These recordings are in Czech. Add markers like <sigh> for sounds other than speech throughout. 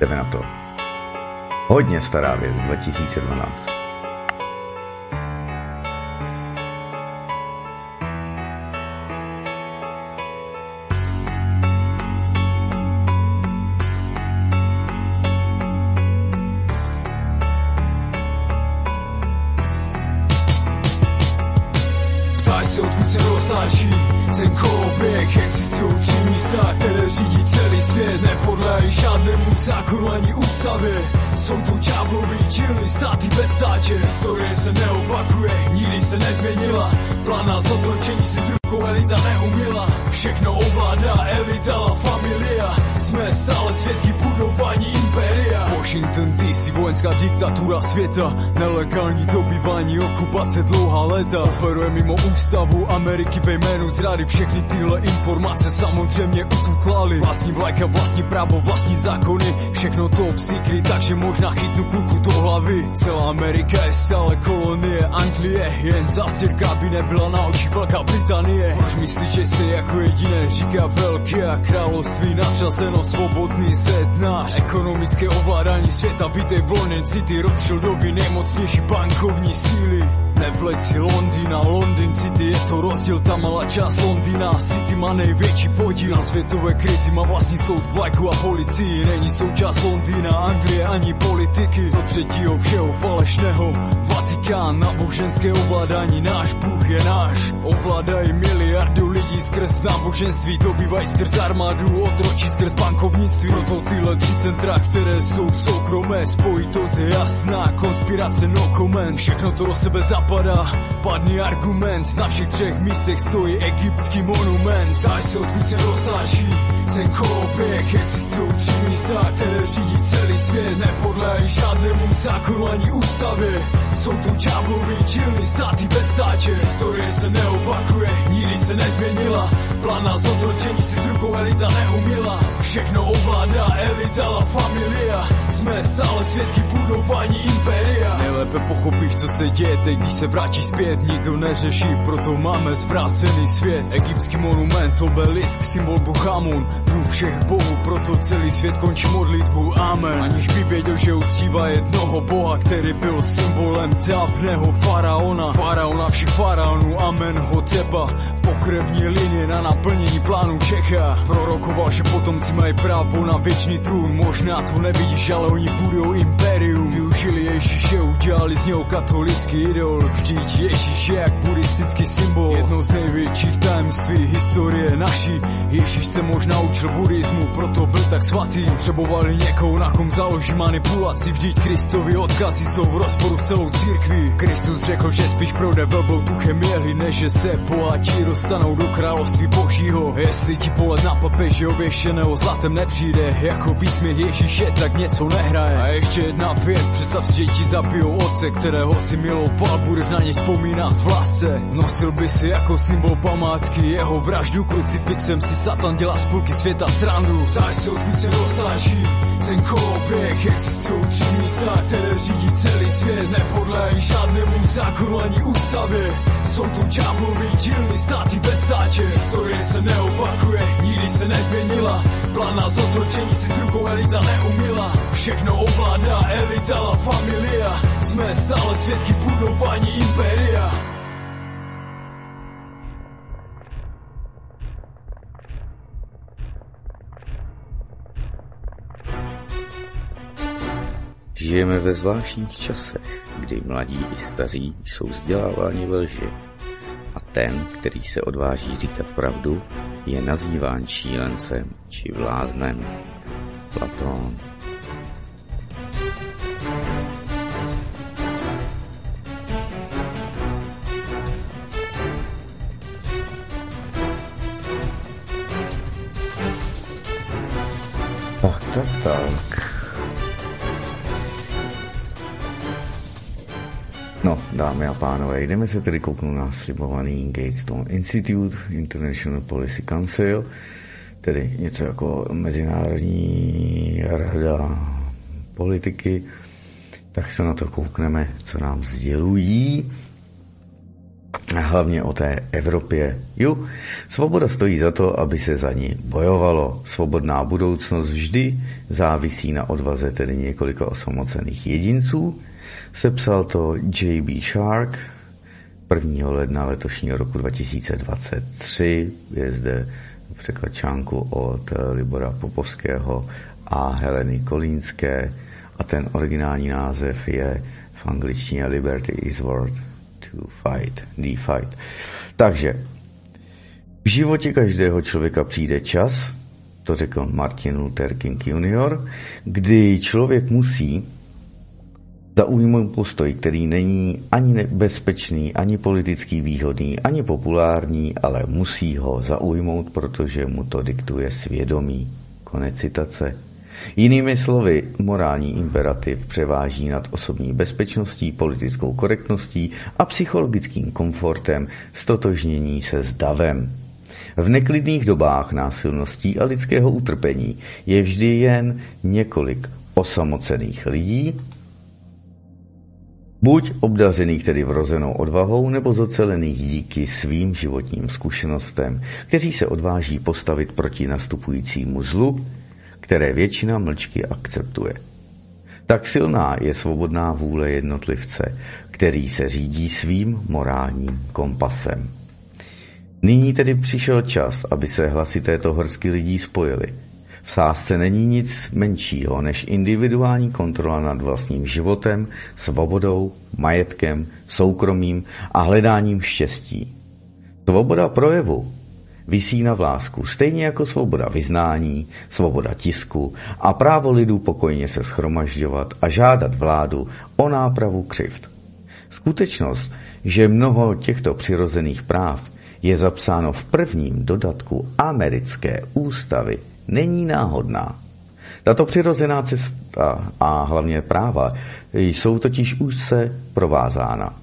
Jdeme na to. Hodně stará věc, 2012. bez stáče Historie se neopakuje, nikdy se nezměnila. Plán na zotročení si z diktatura světa Nelegální dobývání, okupace dlouhá léta. Operuje mimo ústavu Ameriky ve jménu zrady Všechny tyhle informace samozřejmě ututlali. Vlastní vlajka, vlastní právo, vlastní zákony Všechno to secret, takže možná chytnu kluku do hlavy. Celá Amerika je stále kolonie Anglie Jen zastěrka by nebyla na očích Velká Británie. Proč myslíš, že se jako jediné říká velké a království nadřazeno svobodný náš Ekonomické ovládání světa, vítej volný city Rothschildovi nejmocnější bankovní síly Nepleť si Londýna, Londýn City je to rozdíl, ta malá část Londýna. City má největší podíl na světové krizi, má vlastní soud, vlajku a policii. Není součást Londýna, Anglie ani politiky. Do třetího všeho falešného Vatikán, náboženské ovládání, náš Bůh je náš. Ovládají miliardu lidí skrz náboženství Dobývají skrz armádu, otročí skrz bankovnictví. Proto tyhle tři centra, které jsou soukromé Spojitost je jasná, konspirace no comment. Všechno to do sebe zapomíná napadá Padný argument, na všech třech místech stojí egyptský monument. Záž se odkud se roznáší ten koloběh Existují tři místa, které řídí celý svět. Nepodlejí žádnému zákonu ani ústavě. Jsou tu ďábloví čilní státy bez stáče Historie se neopakuje, nikdy se nezměnila. Plán na zotročení si s rukou elita neuměla Všechno ovládá elita la familia. Jsme stále svědky budování impéria. Nejlépe pochopíš, co se děje teď, když se vrátí zpět. Nikdo neřeší, proto máme zvrácený svět. Egyptský monument, obelisk, symbol Buchamun Bůh všech bohů, proto celý svět končí modlitbu, amen. Aniž by věděl, že uctívá jednoho boha, který byl symbolem dávného faraona. Faraona všech faraonů, amen, hoteba Pokrevní linie na naplnění plánu čeká Prorokoval, že potomci mají právo na věčný trůn. Možná to nevidíš, ale oni budou imperium. Využili Ježíše, udělali z něho katolický idol. Vždyť Ježíš je jak buddhistický symbol. Jedno z největších tajemství historie naší. Ježíš se možná učil buddhismu, proto byl tak svatý. Potřebovali někoho, na kom založí manipulaci. Vždyť Kristovi odkazy jsou v rozporu s celou církví. Kristus řekl, že spíš projde velbou duchem jehly Než že se bohatí dostanou do království božího. Jestli ti pohled na papeže ověšeného zlatem nepřijde Jako výsměch Ježíše, tak něco nehraje. A ještě jedna věc, představ si, že ti zabijou otce, kterého si miloval. Budeš na něj vzpomínat v lásce. Nosil by si jako symbol památky jeho vraždu. Krucifixem si satan dělá spolky světa srandu Ptáš se odkud se dostáčí ten koloběh Existují místa, které řídí celý svět Nepodlejí žádnému zákonu ani ústavě. Jsou tu ďábloví dílny státy bez stáče Historie se neopakuje, nikdy se nezměnila. Plán na zotročení si s rukou elita neuměla Všechno ovládá elita la familia. Jsme stále svědky budování impéria Žijeme ve zvláštních časech, kdy mladí i staří jsou vzděláváni ve lži. A ten, který se odváží říkat pravdu, je nazýván šílencem či vláznem. Platón. Tak, tak, tak. No, dámy a pánové, jdeme se tedy kouknout na slibovaný Gatestone Institute, International Policy Council, tedy něco jako mezinárodní rada politiky, tak se na to koukneme, co nám sdělují. a hlavně o té Evropě. Jo, svoboda stojí za to, aby se za ní bojovalo. Svobodná budoucnost vždy závisí na odvaze tedy několika osamocených jedinců. Sepsal to J.B. Shark 1. ledna letošního roku 2023. Je zde překlad článku od Libora Popovského a Heleny Kolínské a ten originální název je v angličtině Liberty is worth to fight, the fight. Takže v životě každého člověka přijde čas, to řekl Martin Luther King Jr., kdy člověk musí zaujmout postoj, který není ani bezpečný, ani politicky výhodný, ani populární, ale musí ho zaujmout, protože mu to diktuje svědomí. Konec citace. Jinými slovy, morální imperativ převáží nad osobní bezpečností, politickou korektností a psychologickým komfortem stotožnění se s davem. V neklidných dobách násilností a lidského utrpení je vždy jen několik osamocených lidí, buď obdařených tedy vrozenou odvahou, nebo zocelených díky svým životním zkušenostem, kteří se odváží postavit proti nastupujícímu zlu které většina mlčky akceptuje. Tak silná je svobodná vůle jednotlivce, který se řídí svým morálním kompasem. Nyní tedy přišel čas, aby se hlasy této horsky lidí spojily. V sásce není nic menšího než individuální kontrola nad vlastním životem, svobodou, majetkem, soukromím a hledáním štěstí. Svoboda projevu visí na vlásku, stejně jako svoboda vyznání, svoboda tisku a právo lidů pokojně se schromažďovat a žádat vládu o nápravu křivt. Skutečnost, že mnoho těchto přirozených práv je zapsáno v prvním dodatku americké ústavy, není náhodná. Tato přirozená cesta a hlavně práva jsou totiž úzce provázána.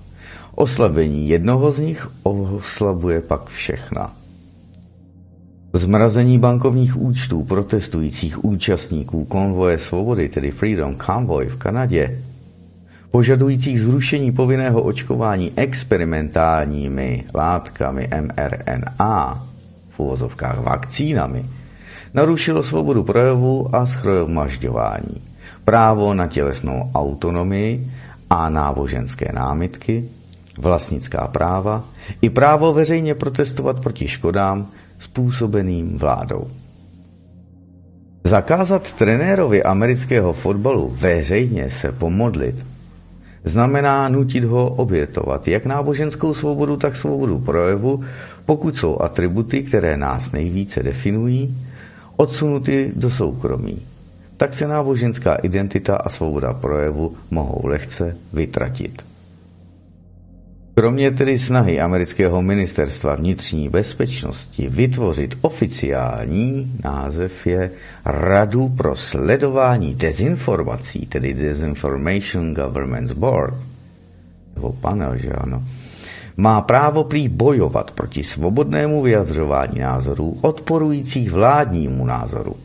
Oslabení jednoho z nich oslabuje pak všechna. Zmrazení bankovních účtů protestujících účastníků konvoje svobody, tedy Freedom Convoy v Kanadě, požadujících zrušení povinného očkování experimentálními látkami mRNA, v uvozovkách vakcínami, narušilo svobodu projevu a schromažďování, právo na tělesnou autonomii a náboženské námitky, vlastnická práva i právo veřejně protestovat proti škodám, způsobeným vládou. Zakázat trenérovi amerického fotbalu veřejně se pomodlit znamená nutit ho obětovat jak náboženskou svobodu, tak svobodu projevu, pokud jsou atributy, které nás nejvíce definují, odsunuty do soukromí. Tak se náboženská identita a svoboda projevu mohou lehce vytratit. Kromě tedy snahy amerického ministerstva vnitřní bezpečnosti vytvořit oficiální název je Radu pro sledování dezinformací, tedy Disinformation Governance Board, nebo panel, že ano, má právo prý bojovat proti svobodnému vyjadřování názorů odporujících vládnímu názoru.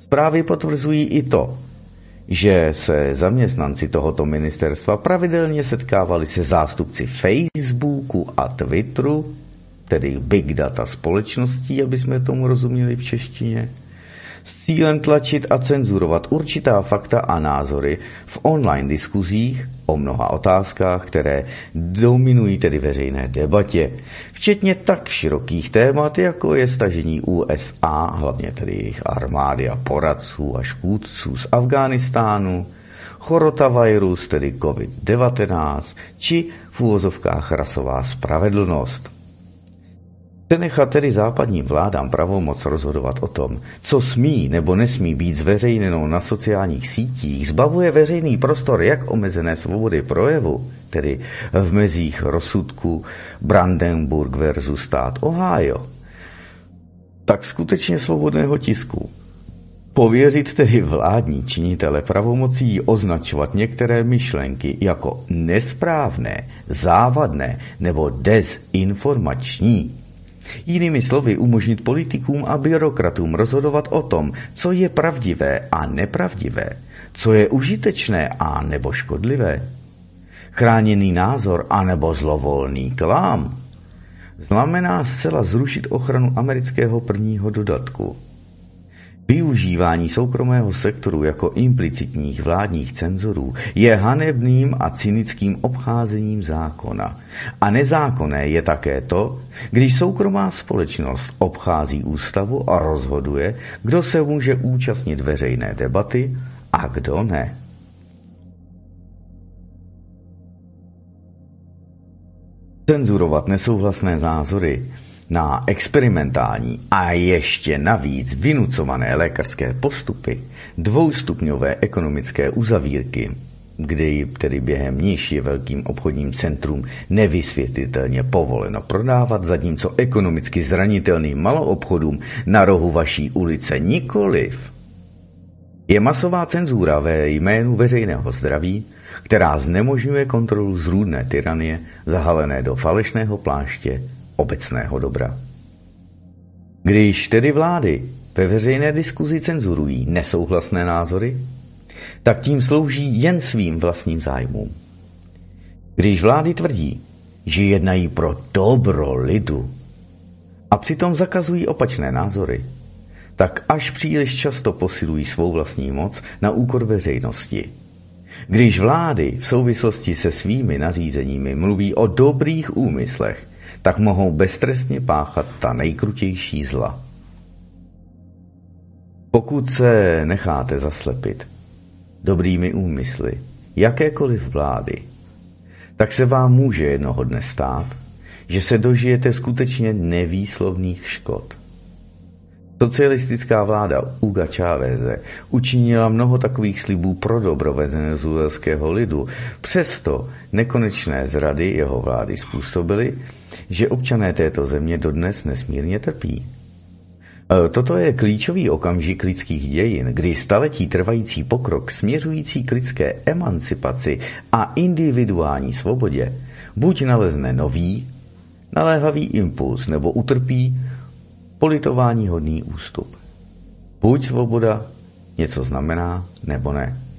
Zprávy potvrzují i to, že se zaměstnanci tohoto ministerstva pravidelně setkávali se zástupci Facebooku a Twitteru, tedy big data společností, aby jsme tomu rozuměli v češtině, s cílem tlačit a cenzurovat určitá fakta a názory v online diskuzích o mnoha otázkách, které dominují tedy veřejné debatě, včetně tak širokých témat, jako je stažení USA, hlavně tedy jejich armády a poradců a škůdců z Afghánistánu, chorotavirus, tedy COVID-19, či v úvozovkách rasová spravedlnost. Přenechat tedy západním vládám pravomoc rozhodovat o tom, co smí nebo nesmí být zveřejněno na sociálních sítích, zbavuje veřejný prostor jak omezené svobody projevu, tedy v mezích rozsudku Brandenburg versus stát Ohio, tak skutečně svobodného tisku. Pověřit tedy vládní činitele pravomocí označovat některé myšlenky jako nesprávné, závadné nebo dezinformační Jinými slovy umožnit politikům a byrokratům rozhodovat o tom, co je pravdivé a nepravdivé, co je užitečné a nebo škodlivé. chráněný názor anebo zlovolný klam znamená zcela zrušit ochranu amerického prvního dodatku. Využívání soukromého sektoru jako implicitních vládních cenzorů je hanebným a cynickým obcházením zákona. A nezákonné je také to, když soukromá společnost obchází ústavu a rozhoduje, kdo se může účastnit veřejné debaty a kdo ne. Cenzurovat nesouhlasné názory na experimentální a ještě navíc vynucované lékařské postupy, dvoustupňové ekonomické uzavírky, kdy tedy během níž je velkým obchodním centrum nevysvětlitelně povoleno prodávat, zatímco ekonomicky zranitelným maloobchodům na rohu vaší ulice nikoliv. Je masová cenzura ve jménu veřejného zdraví, která znemožňuje kontrolu zrůdné tyranie zahalené do falešného pláště obecného dobra. Když tedy vlády ve veřejné diskuzi cenzurují nesouhlasné názory, tak tím slouží jen svým vlastním zájmům. Když vlády tvrdí, že jednají pro dobro lidu a přitom zakazují opačné názory, tak až příliš často posilují svou vlastní moc na úkor veřejnosti. Když vlády v souvislosti se svými nařízeními mluví o dobrých úmyslech, tak mohou beztrestně páchat ta nejkrutější zla. Pokud se necháte zaslepit dobrými úmysly jakékoliv vlády, tak se vám může jednoho dne stát, že se dožijete skutečně nevýslovných škod. Socialistická vláda Uga Cháveze učinila mnoho takových slibů pro dobro venezuelského lidu, přesto nekonečné zrady jeho vlády způsobily, že občané této země dodnes nesmírně trpí. E, toto je klíčový okamžik lidských dějin, kdy staletí trvající pokrok směřující k lidské emancipaci a individuální svobodě buď nalezne nový, naléhavý impuls nebo utrpí politování hodný ústup. Buď svoboda něco znamená, nebo ne.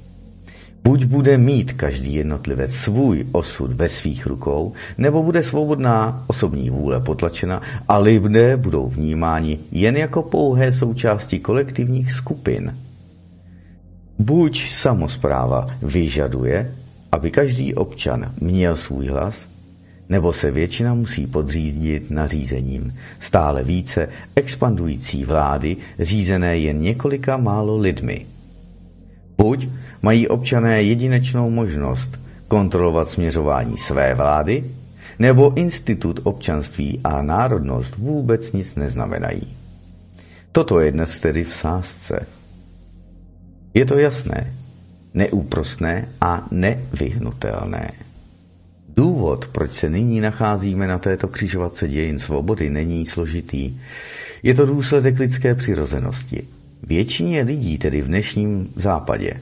Buď bude mít každý jednotlivec svůj osud ve svých rukou, nebo bude svobodná osobní vůle potlačena a lidé budou vnímáni jen jako pouhé součásti kolektivních skupin. Buď samozpráva vyžaduje, aby každý občan měl svůj hlas, nebo se většina musí podřídit nařízením stále více expandující vlády řízené jen několika málo lidmi. Buď mají občané jedinečnou možnost kontrolovat směřování své vlády, nebo institut občanství a národnost vůbec nic neznamenají. Toto je dnes tedy v sázce. Je to jasné, neúprostné a nevyhnutelné. Důvod, proč se nyní nacházíme na této křižovatce dějin svobody, není složitý. Je to důsledek lidské přirozenosti. Většině lidí, tedy v dnešním západě,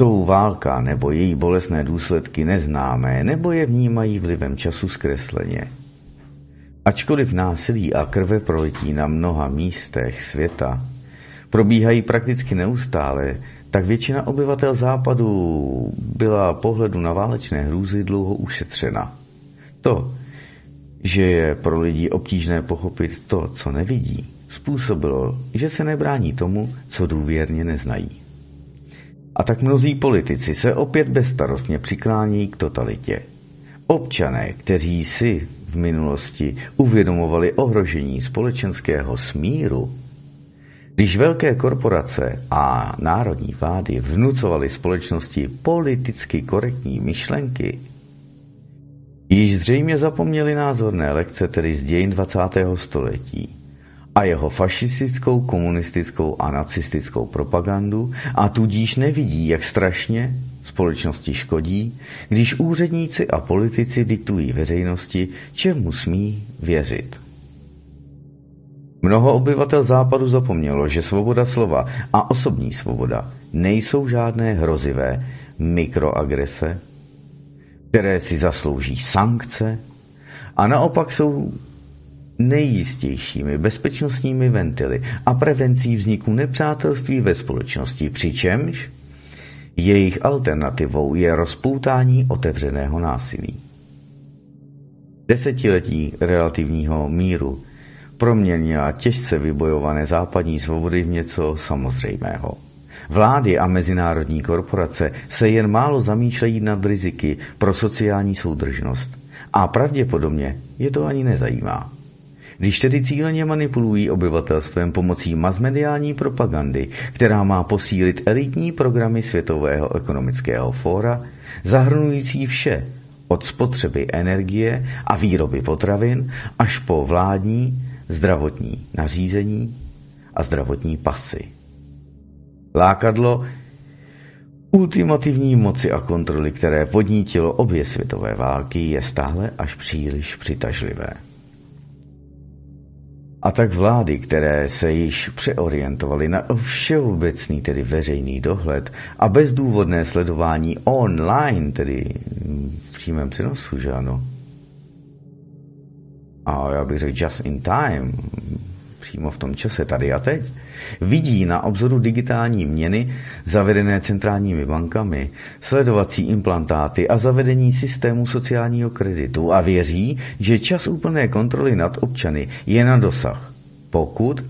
jsou válka nebo její bolestné důsledky neznámé, nebo je vnímají vlivem času zkresleně. Ačkoliv násilí a krve proletí na mnoha místech světa probíhají prakticky neustále, tak většina obyvatel západu byla pohledu na válečné hrůzy dlouho ušetřena. To, že je pro lidi obtížné pochopit to, co nevidí, způsobilo, že se nebrání tomu, co důvěrně neznají. A tak mnozí politici se opět bezstarostně přiklání k totalitě. Občané, kteří si v minulosti uvědomovali ohrožení společenského smíru, když velké korporace a národní vlády vnucovaly společnosti politicky korektní myšlenky, již zřejmě zapomněli názorné lekce tedy z dějin 20. století a jeho fašistickou, komunistickou a nacistickou propagandu a tudíž nevidí, jak strašně společnosti škodí, když úředníci a politici diktují veřejnosti, čemu smí věřit. Mnoho obyvatel západu zapomnělo, že svoboda slova a osobní svoboda nejsou žádné hrozivé mikroagrese, které si zaslouží sankce a naopak jsou nejistějšími bezpečnostními ventily a prevencí vzniku nepřátelství ve společnosti, přičemž Jejich alternativou je rozpoutání otevřeného násilí. Desetiletí relativního míru proměnila těžce vybojované západní svobody v něco samozřejmého. Vlády a mezinárodní korporace se jen málo zamýšlejí nad riziky pro sociální soudržnost a pravděpodobně je to ani nezajímá. Když tedy cíleně manipulují obyvatelstvem pomocí masmediální propagandy, která má posílit elitní programy Světového ekonomického fóra, zahrnující vše, od spotřeby energie a výroby potravin až po vládní, zdravotní nařízení a zdravotní pasy. Lákadlo ultimativní moci a kontroly, které podnítilo obě světové války, je stále až příliš přitažlivé. A tak vlády, které se již přeorientovaly na všeobecný, tedy veřejný dohled a bezdůvodné sledování online, tedy v přímém přenosu, že ano? A já bych řekl just in time, přímo v tom čase, tady a teď, vidí na obzoru digitální měny zavedené centrálními bankami, sledovací implantáty a zavedení systému sociálního kreditu a věří, že čas úplné kontroly nad občany je na dosah, pokud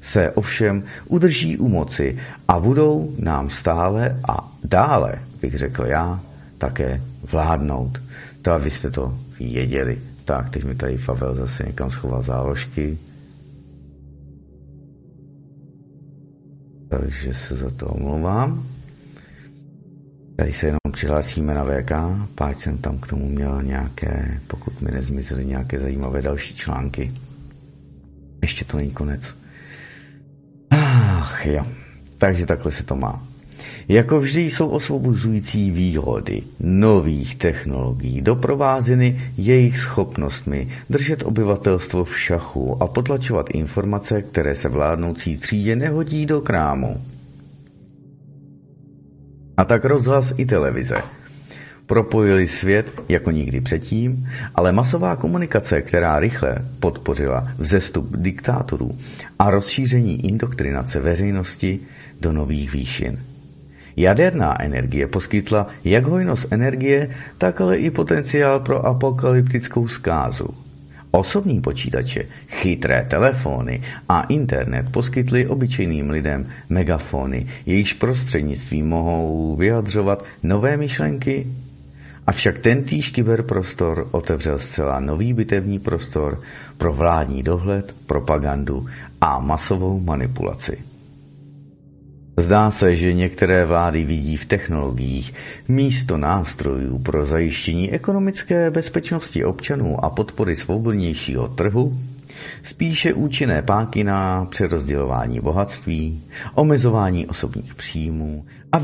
se ovšem udrží u moci a budou nám stále a dále, bych řekl já, také vládnout. To abyste to věděli. Tak, teď mi tady Pavel zase někam schoval záložky. Takže se za to omlouvám. Tady se jenom přihlásíme na VK, páč jsem tam k tomu měl nějaké, pokud mi nezmizely nějaké zajímavé další články. Ještě to není konec. Ach jo, takže takhle se to má. Jako vždy jsou osvobozující výhody nových technologií doprovázeny jejich schopnostmi držet obyvatelstvo v šachu a potlačovat informace, které se vládnoucí třídě nehodí do krámu. A tak rozhlas i televize propojili svět jako nikdy předtím, ale masová komunikace, která rychle podpořila vzestup diktátorů a rozšíření indoktrinace veřejnosti do nových výšin. Jaderná energie poskytla jak hojnost energie, tak ale i potenciál pro apokalyptickou zkázu. Osobní počítače, chytré telefony a internet poskytly obyčejným lidem megafony, jejichž prostřednictvím mohou vyjadřovat nové myšlenky. Avšak tentýž kyberprostor otevřel zcela nový bitevní prostor pro vládní dohled, propagandu a masovou manipulaci. Zdá se, že některé vlády vidí v technologiích místo nástrojů pro zajištění ekonomické bezpečnosti občanů a podpory svobodnějšího trhu spíše účinné páky na přerozdělování bohatství, omezování osobních příjmů a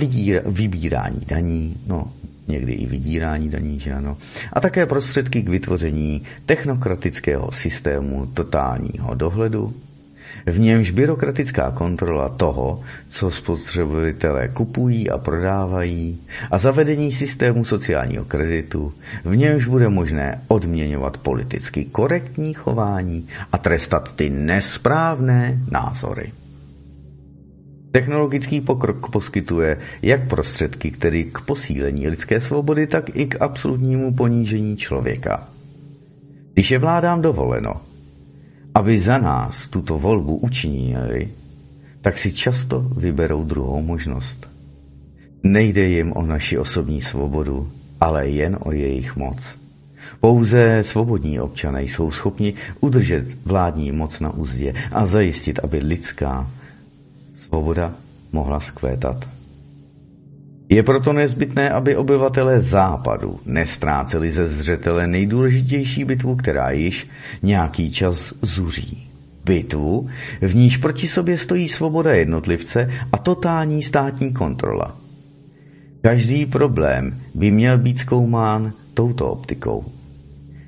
vybírání daní, no někdy i vydírání daní, že ano, a také prostředky k vytvoření technokratického systému totálního dohledu, v němž byrokratická kontrola toho, co spotřebitelé kupují a prodávají a zavedení systému sociálního kreditu, v němž bude možné odměňovat politicky korektní chování a trestat ty nesprávné názory. Technologický pokrok poskytuje jak prostředky, které k posílení lidské svobody, tak i k absolutnímu ponížení člověka. Když je vládám dovoleno, aby za nás tuto volbu učinili, tak si často vyberou druhou možnost. Nejde jim o naši osobní svobodu, ale jen o jejich moc. Pouze svobodní občané jsou schopni udržet vládní moc na úzdě a zajistit, aby lidská svoboda mohla skvétat. Je proto nezbytné, aby obyvatelé západu nestráceli ze zřetele nejdůležitější bitvu, která již nějaký čas zuří. Bitvu, v níž proti sobě stojí svoboda jednotlivce a totální státní kontrola. Každý problém by měl být zkoumán touto optikou.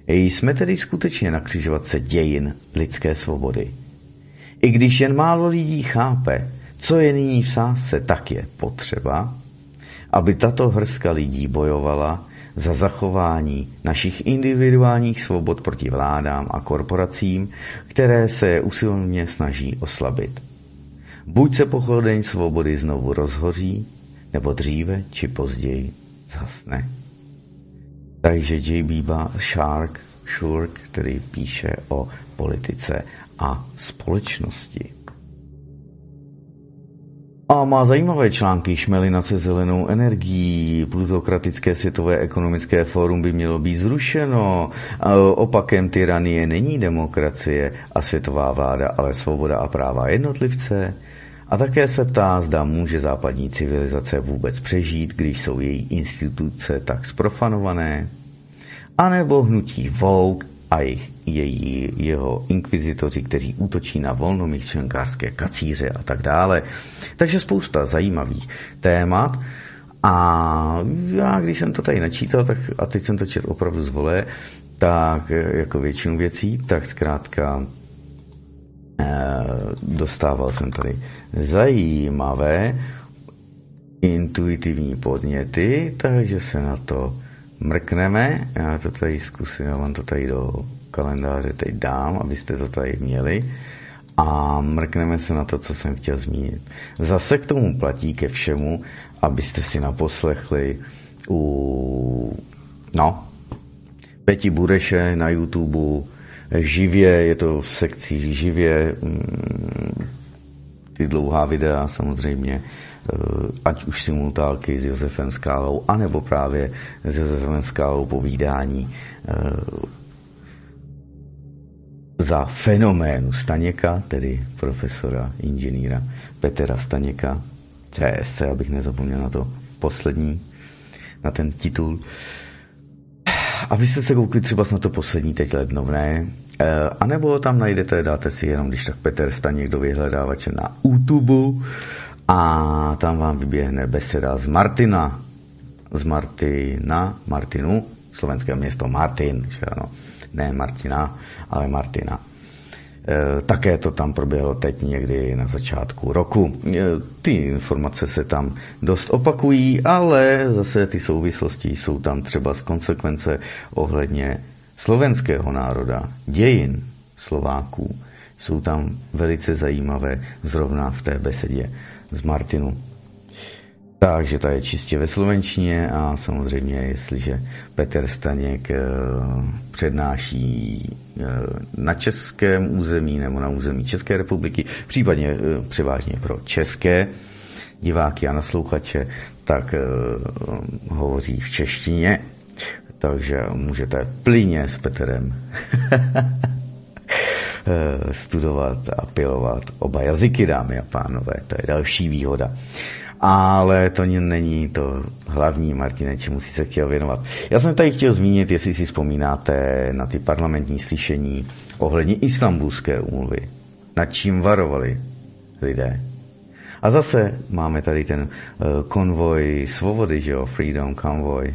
Jsme tedy skutečně na křižovatce dějin lidské svobody. I když jen málo lidí chápe, co je nyní v sásce, tak je potřeba, aby tato hrska lidí bojovala za zachování našich individuálních svobod proti vládám a korporacím, které se usilně snaží oslabit. Buď se pochodeň svobody znovu rozhoří, nebo dříve či později zhasne. Takže J.B. Shark, Shurk, který píše o politice a společnosti. A má zajímavé články Šmelina se zelenou energií, plutokratické světové ekonomické fórum by mělo být zrušeno, opakem tyranie není demokracie a světová vláda, ale svoboda a práva jednotlivce. A také se ptá, zda může západní civilizace vůbec přežít, když jsou její instituce tak sprofanované. A nebo hnutí Vogue a jejich, její, jeho inkvizitoři, kteří útočí na volnomyšlenkářské kacíře a tak dále. Takže spousta zajímavých témat. A já, když jsem to tady načítal, tak, a teď jsem to četl opravdu z vole, tak jako většinu věcí, tak zkrátka eh, dostával jsem tady zajímavé intuitivní podněty, takže se na to mrkneme. Já to tady zkusím, já vám to tady do kalendáře teď dám, abyste to tady měli. A mrkneme se na to, co jsem chtěl zmínit. Zase k tomu platí ke všemu, abyste si naposlechli u, no, Peti Bureše na YouTube, živě, je to v sekci živě, mm, ty dlouhá videa samozřejmě, ať už simultálky s Josefem Skálou, anebo právě s Josefem Skálou povídání eh, za fenoménu Staněka, tedy profesora inženýra Petra Staněka, CSC, abych nezapomněl na to poslední, na ten titul. Abyste se koukli třeba na to poslední teď lednovné, Eh, a nebo tam najdete, dáte si jenom, když tak Petr Staněk do vyhledávače na YouTube a tam vám vyběhne beseda z Martina, z Martina, Martinu, slovenské město Martin, že ano, ne Martina, ale Martina. E, také to tam proběhlo teď někdy na začátku roku. E, ty informace se tam dost opakují, ale zase ty souvislosti jsou tam třeba z konsekvence ohledně slovenského národa, dějin Slováků, jsou tam velice zajímavé zrovna v té besedě z Martinu. Takže ta je čistě ve slovenštině a samozřejmě, jestliže Petr Staněk eh, přednáší eh, na českém území nebo na území České republiky, případně eh, převážně pro české diváky a naslouchače, tak hovoří v češtině takže můžete plyně s Petrem <laughs> studovat a pilovat oba jazyky, dámy a pánové. To je další výhoda. Ale to není to hlavní, Martine, čemu si se chtěl věnovat. Já jsem tady chtěl zmínit, jestli si vzpomínáte na ty parlamentní slyšení ohledně istambulské úmluvy. Nad čím varovali lidé. A zase máme tady ten uh, konvoj svobody, že jo, Freedom Convoy,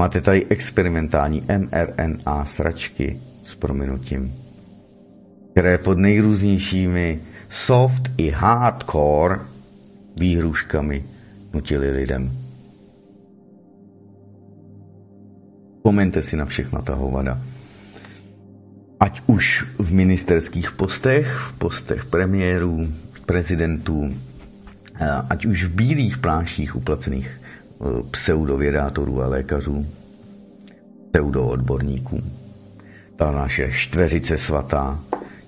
Máte tady experimentální mRNA sračky s prominutím, které pod nejrůznějšími soft i hardcore výhruškami nutili lidem. Vzpomeňte si na všechna ta hovada. Ať už v ministerských postech, v postech premiérů, prezidentů, ať už v bílých pláších uplacených pseudovědátorů a lékařů, pseudoodborníků. Ta naše štveřice svatá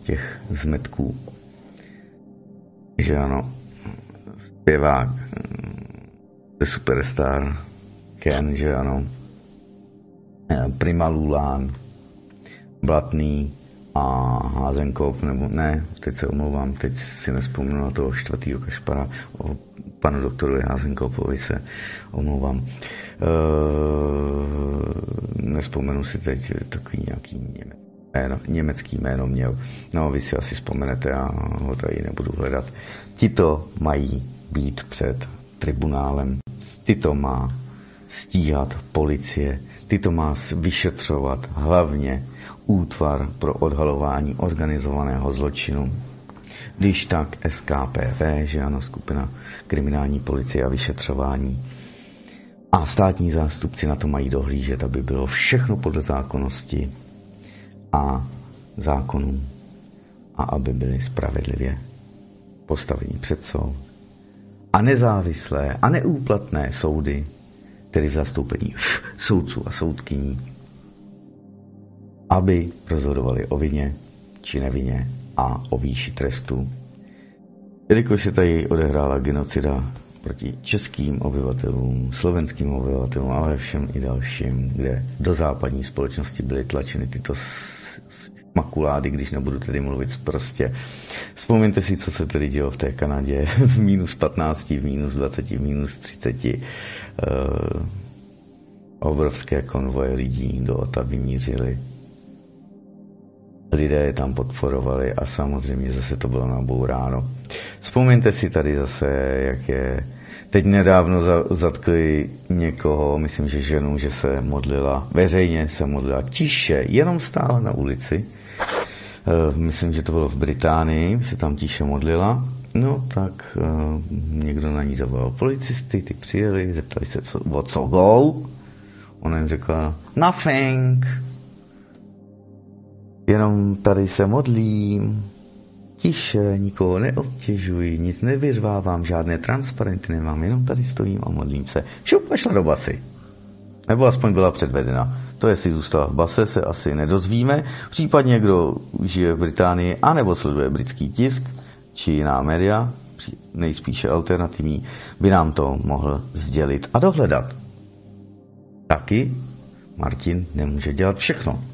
těch zmetků. Že ano, zpěvák, The Superstar, Ken, že ano, Prima Lulán, Blatný a Házenkov, nebo ne, teď se omlouvám, teď si nespomenu na toho čtvrtýho kašpara, o panu doktoru Házenkovovi se omlouvám. E, nespomenu si teď takový nějaký němec, jméno, německý jméno měl. No, vy si asi vzpomenete, já ho tady nebudu hledat. Tito mají být před tribunálem. Tyto má stíhat policie. Tyto má vyšetřovat hlavně útvar pro odhalování organizovaného zločinu. Když tak SKPV, že ano, skupina kriminální policie a vyšetřování, a státní zástupci na to mají dohlížet, aby bylo všechno podle zákonnosti a zákonů a aby byli spravedlivě postaveni před soud a nezávislé a neúplatné soudy, tedy v zastoupení <laughs> soudců a soudkyní, aby rozhodovali o vině či nevině a o výši trestu. Jelikož se tady odehrála genocida proti českým obyvatelům, slovenským obyvatelům, ale všem i dalším, kde do západní společnosti byly tlačeny tyto makulády, když nebudu tedy mluvit prostě. Vzpomeňte si, co se tedy dělo v té Kanadě <laughs> v minus 15, v minus 20, v minus 30. Uh, eh, obrovské konvoje lidí do Otavy mířily. Lidé je tam podporovali a samozřejmě zase to bylo nabouráno. Vzpomeňte si tady zase, jak je Teď nedávno zatkli někoho, myslím, že ženu, že se modlila, veřejně se modlila tiše, jenom stála na ulici. Eh, myslím, že to bylo v Británii, se tam tiše modlila, no tak eh, někdo na ní zavolal policisty, ty přijeli, zeptali se, co, o co go. Ona jim řekla, nothing, jenom tady se modlím, tiše, nikoho neobtěžuji, nic nevyřvávám, žádné transparenty nemám, jenom tady stojím a modlím se. Šup a šla do basy. Nebo aspoň byla předvedena. To, jestli zůstala v base, se asi nedozvíme. Případně, kdo žije v Británii anebo sleduje britský tisk či jiná média, nejspíše alternativní, by nám to mohl sdělit a dohledat. Taky Martin nemůže dělat všechno.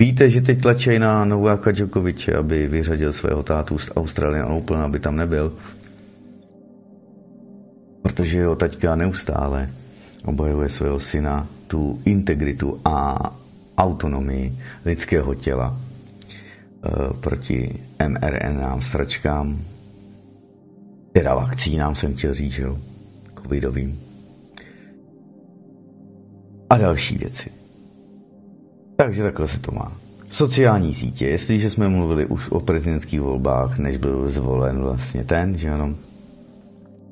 Víte, že teď tlačí na Nováka Djokoviče, aby vyřadil svého tátu z Australian Open, aby tam nebyl. Protože jeho taťka neustále obhajuje svého syna tu integritu a autonomii lidského těla e, proti mRNA sračkám, teda vakcínám jsem chtěl říct, jo, covidovým. A další věci. Takže takhle se to má. Sociální sítě, jestliže jsme mluvili už o prezidentských volbách, než byl zvolen vlastně ten, že ano,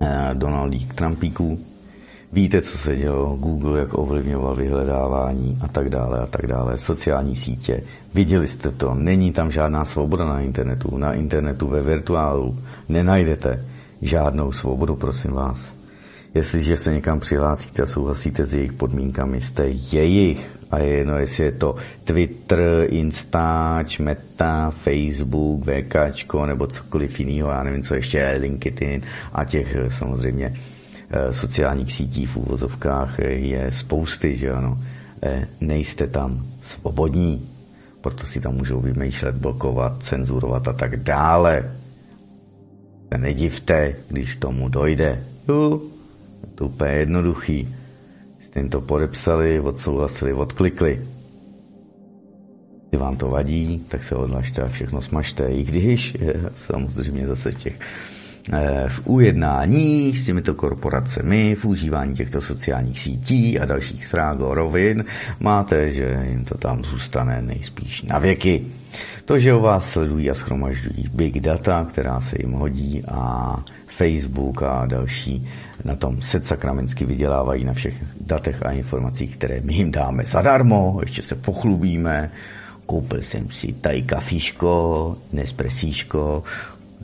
e, Donald Trumpíků, Víte, co se dělo, Google, jak ovlivňoval vyhledávání a tak dále a tak dále, sociální sítě. Viděli jste to, není tam žádná svoboda na internetu. Na internetu ve virtuálu nenajdete žádnou svobodu, prosím vás. Jestliže se někam přihlásíte a souhlasíte s jejich podmínkami, jste jejich. A je jedno, jestli je to Twitter, Instač, Meta, Facebook, VKčko nebo cokoliv jiného, já nevím, co ještě, LinkedIn a těch samozřejmě Eh, sociálních sítí v úvozovkách eh, je spousty, že ano. Eh, nejste tam svobodní, proto si tam můžou vymýšlet, blokovat, cenzurovat a tak dále. Nedivte, když tomu dojde. Jo, je to úplně jednoduchý. Jim to podepsali, odsouhlasili, odklikli. Když vám to vadí, tak se odlažte a všechno smažte, i když <laughs> samozřejmě zase těch Eh, v ujednání s těmito korporacemi, v užívání těchto sociálních sítí a dalších srágo rovin, máte, že jim to tam zůstane nejspíš na věky. To, že o vás sledují a schromažďují big data, která se jim hodí a Facebook a další na tom set sakramensky vydělávají na všech datech a informacích, které my jim dáme zadarmo, ještě se pochlubíme, koupil jsem si tady kafíško, nespresíško,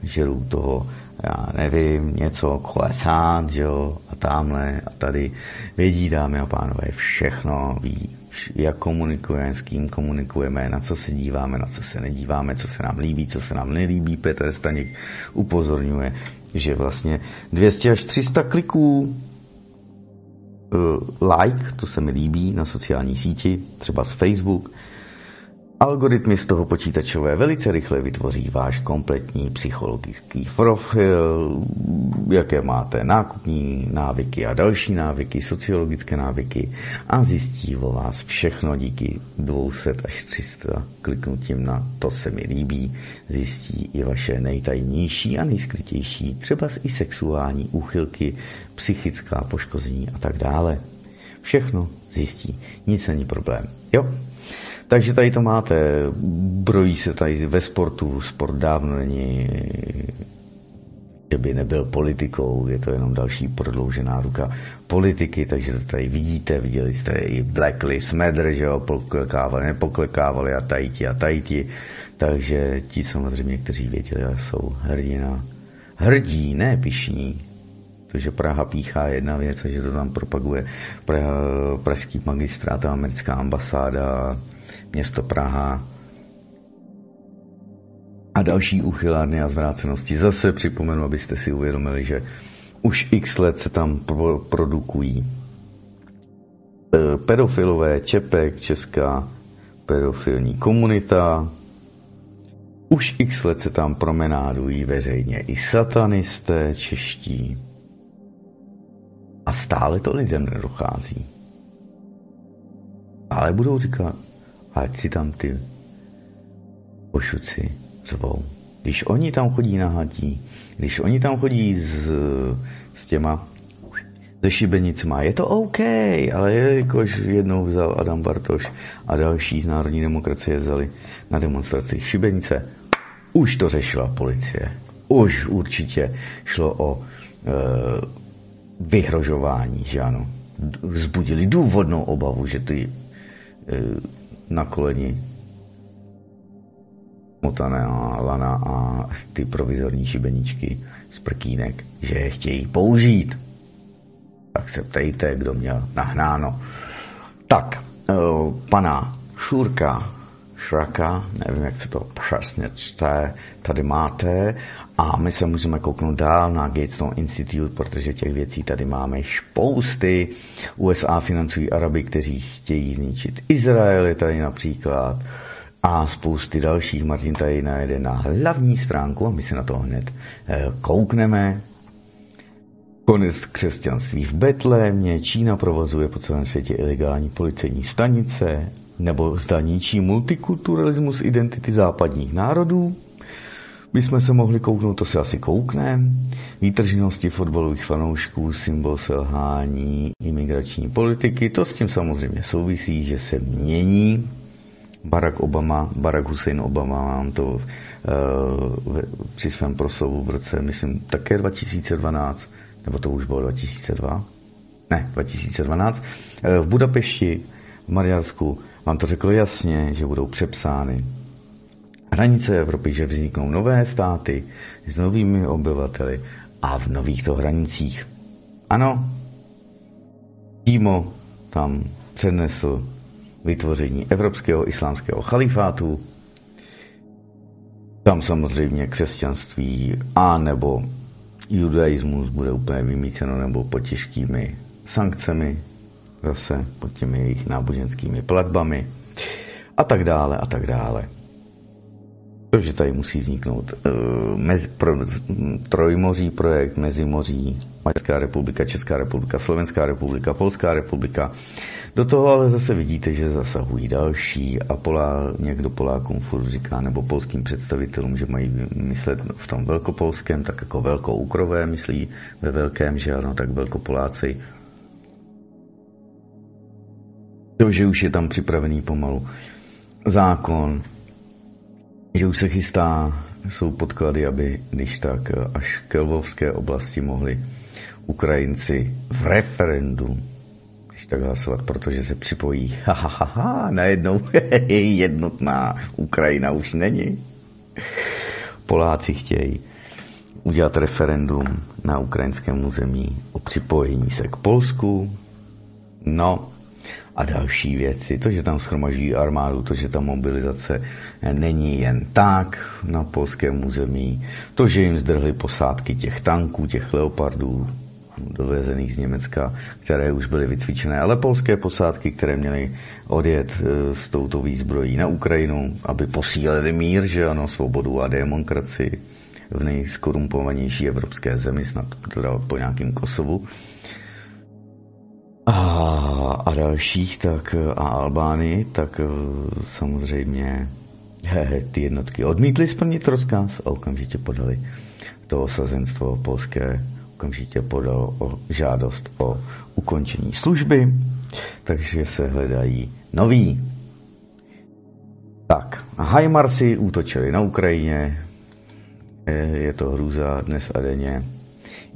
žeru toho já nevím, něco kolesát, že jo, a tamhle a tady. Vědí, dámy a pánové, všechno ví, jak komunikujeme, s kým komunikujeme, na co se díváme, na co se nedíváme, co se nám líbí, co se nám nelíbí. Petr Staněk upozorňuje, že vlastně 200 až 300 kliků uh, like, to se mi líbí na sociální síti, třeba z Facebook, Algoritmy z toho počítačové velice rychle vytvoří váš kompletní psychologický profil, jaké máte nákupní návyky a další návyky, sociologické návyky a zjistí o vás všechno díky 200 až 300 kliknutím na to se mi líbí, zjistí i vaše nejtajnější a nejskrytější, třeba i sexuální úchylky, psychická poškození a tak dále. Všechno zjistí, nic není problém. Jo? Takže tady to máte, brojí se tady ve sportu, sport dávno není, že by nebyl politikou, je to jenom další prodloužená ruka politiky, takže to tady vidíte, viděli jste i Black Lives Matter, že jo, poklekávali, nepoklekávali a tajti a tajti, takže ti samozřejmě, kteří věděli, jsou hrdina hrdí, ne pišní. Že Praha píchá jedna věc a že to tam propaguje Praha, pražský magistrát a americká ambasáda, město Praha a další uchylárny a zvrácenosti. Zase připomenu, abyste si uvědomili, že už x let se tam produkují e, pedofilové, Čepek, Česká pedofilní komunita. Už x let se tam promenádují veřejně i satanisté čeští. A stále to lidem nedochází. Ale budou říkat, ať si tam ty pošuci zvou. Když oni tam chodí na hadí, když oni tam chodí s, s těma se šibenicma, je to OK, ale jelikož jednou vzal Adam Bartoš a další z Národní demokracie vzali na demonstraci šibenice, už to řešila policie. Už určitě šlo o e, vyhrožování, že ano. Vzbudili důvodnou obavu, že ty e, na koleni a lana a ty provizorní šibeničky z prkínek, že je chtějí použít. Tak se ptejte, kdo měl nahnáno. Tak, e, pana Šurka, Šraka, nevím, jak se to přesně čte, tady máte a my se můžeme kouknout dál na Gatestone Institute, protože těch věcí tady máme spousty. USA financují Araby, kteří chtějí zničit Izrael, je tady například a spousty dalších. Martin tady najde na hlavní stránku a my se na to hned eh, koukneme. Konec křesťanství v Betlémě, Čína provozuje po celém světě ilegální policejní stanice, nebo zda ničí multikulturalismus identity západních národů. My jsme se mohli kouknout, to se asi koukneme. Výtržnosti fotbalových fanoušků, symbol selhání imigrační politiky, to s tím samozřejmě souvisí, že se mění Barack Obama, Barack Hussein Obama, mám to uh, při svém proslovu v roce, myslím, také 2012, nebo to už bylo 2002? Ne, 2012. Uh, eh, v Budapešti, v Maďarsku, vám to řeklo jasně, že budou přepsány hranice Evropy, že vzniknou nové státy s novými obyvateli a v nových to hranicích. Ano, Timo tam přednesl vytvoření Evropského islámského chalifátu. Tam samozřejmě křesťanství a nebo judaismus bude úplně vymíceno nebo pod těžkými sankcemi, zase pod těmi jejich náboženskými platbami a tak dále a tak dále. Že tady musí vzniknout uh, mezi, pro, trojmoří projekt, mezimoří, Maďarská republika, Česká republika, Slovenská republika, Polská republika, do toho ale zase vidíte, že zasahují další a Polá, někdo Polákům furt říká, nebo polským představitelům, že mají myslet v tom velkopolském, tak jako velkoukrové myslí ve velkém, že ano, tak velkopoláci. To, že už je tam připravený pomalu zákon, že už se chystá, jsou podklady, aby když tak až k Lvovské oblasti mohli Ukrajinci v referendu tak hlasovat, protože se připojí. <laughs> Ha, ha, ha, ha najednou <laughs> jednotná Ukrajina už není. Poláci chtějí udělat referendum na ukrajinském území o připojení se k Polsku. No a další věci. To, že tam schromažují armádu, to, že ta mobilizace není jen tak na polském území, to, že jim zdrhli posádky těch tanků, těch leopardů, dovezených z Německa, které už byly vycvičené, ale polské posádky, které měly odjet e, s touto výzbrojí na Ukrajinu, aby posílili mír, že ano, svobodu a demokracii v nejskorumpovanější evropské zemi, snad teda po nějakým Kosovu. A, a dalších, tak a Albánii, tak e, samozřejmě ty jednotky odmítly splnit rozkaz a okamžitě podali to osazenstvo polské okamžitě podal o žádost o ukončení služby, takže se hledají noví. Tak, Hajmarsi útočili na Ukrajině, je to hrůza dnes a denně.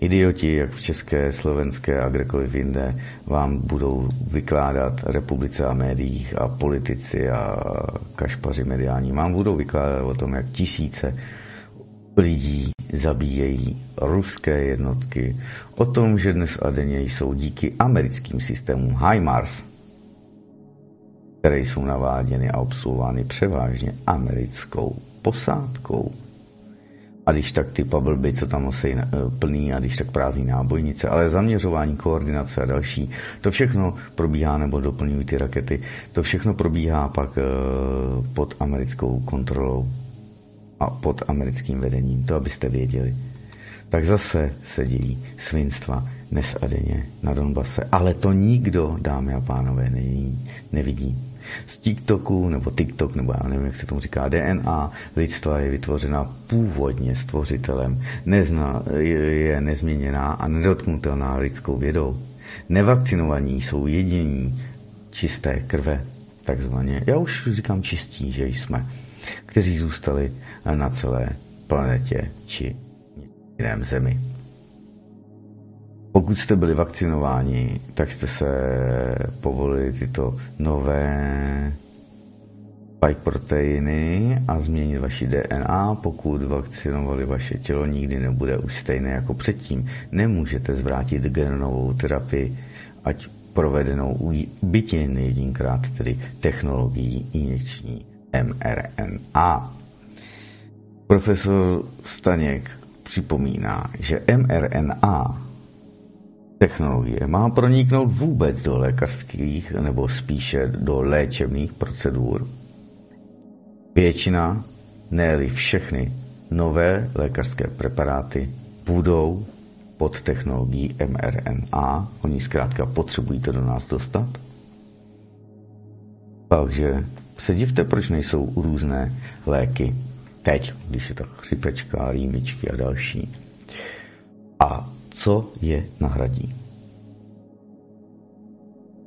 Idioti, jak v české, slovenské a kdekoliv jinde, vám budou vykládat republice a médiích a politici a kašpaři mediální, vám budou vykládat o tom, jak tisíce lidí zabíjejí ruské jednotky, o tom, že dnes a denně jsou díky americkým systémům HIMARS, které jsou naváděny a obsluhovány převážně americkou posádkou. A když tak ty pablby, co tam nosí eh, plný a když tak prázdní nábojnice, ale zaměřování, koordinace a další, to všechno probíhá, nebo doplňují ty rakety, to všechno probíhá pak eh, pod americkou kontrolou a pod americkým vedením, to abyste věděli. Tak zase se dějí svinstva dnes a denně na Donbase. Ale to nikdo, dámy a pánové, nevidí. Z TikToku, nebo TikTok, nebo já nevím, jak se tomu říká, DNA lidstva je vytvořena původně stvořitelem, nezna, je nezměněná a nedotknutelná lidskou vědou. Nevakcinovaní jsou jediní čisté krve, takzvaně. Já už říkám čistí, že jsme, kteří zůstali na celé planetě či jiném zemi. Pokud jste byli vakcinováni, tak jste se povolili tyto nové spike proteiny a změnit vaši DNA. Pokud vakcinovali vaše tělo, nikdy nebude už stejné jako předtím. Nemůžete zvrátit genovou terapii, ať provedenou u bytě jedinkrát, tedy technologií injekční mRNA. Profesor Staněk připomíná, že mRNA technologie má proniknout vůbec do lékařských nebo spíše do léčebných procedur. Většina, ne všechny nové lékařské preparáty budou pod technologií mRNA. Oni zkrátka potřebují to do nás dostat. Takže se divte, proč nejsou různé léky teď, když je to chřipečka, rýmičky a další. A co je nahradí?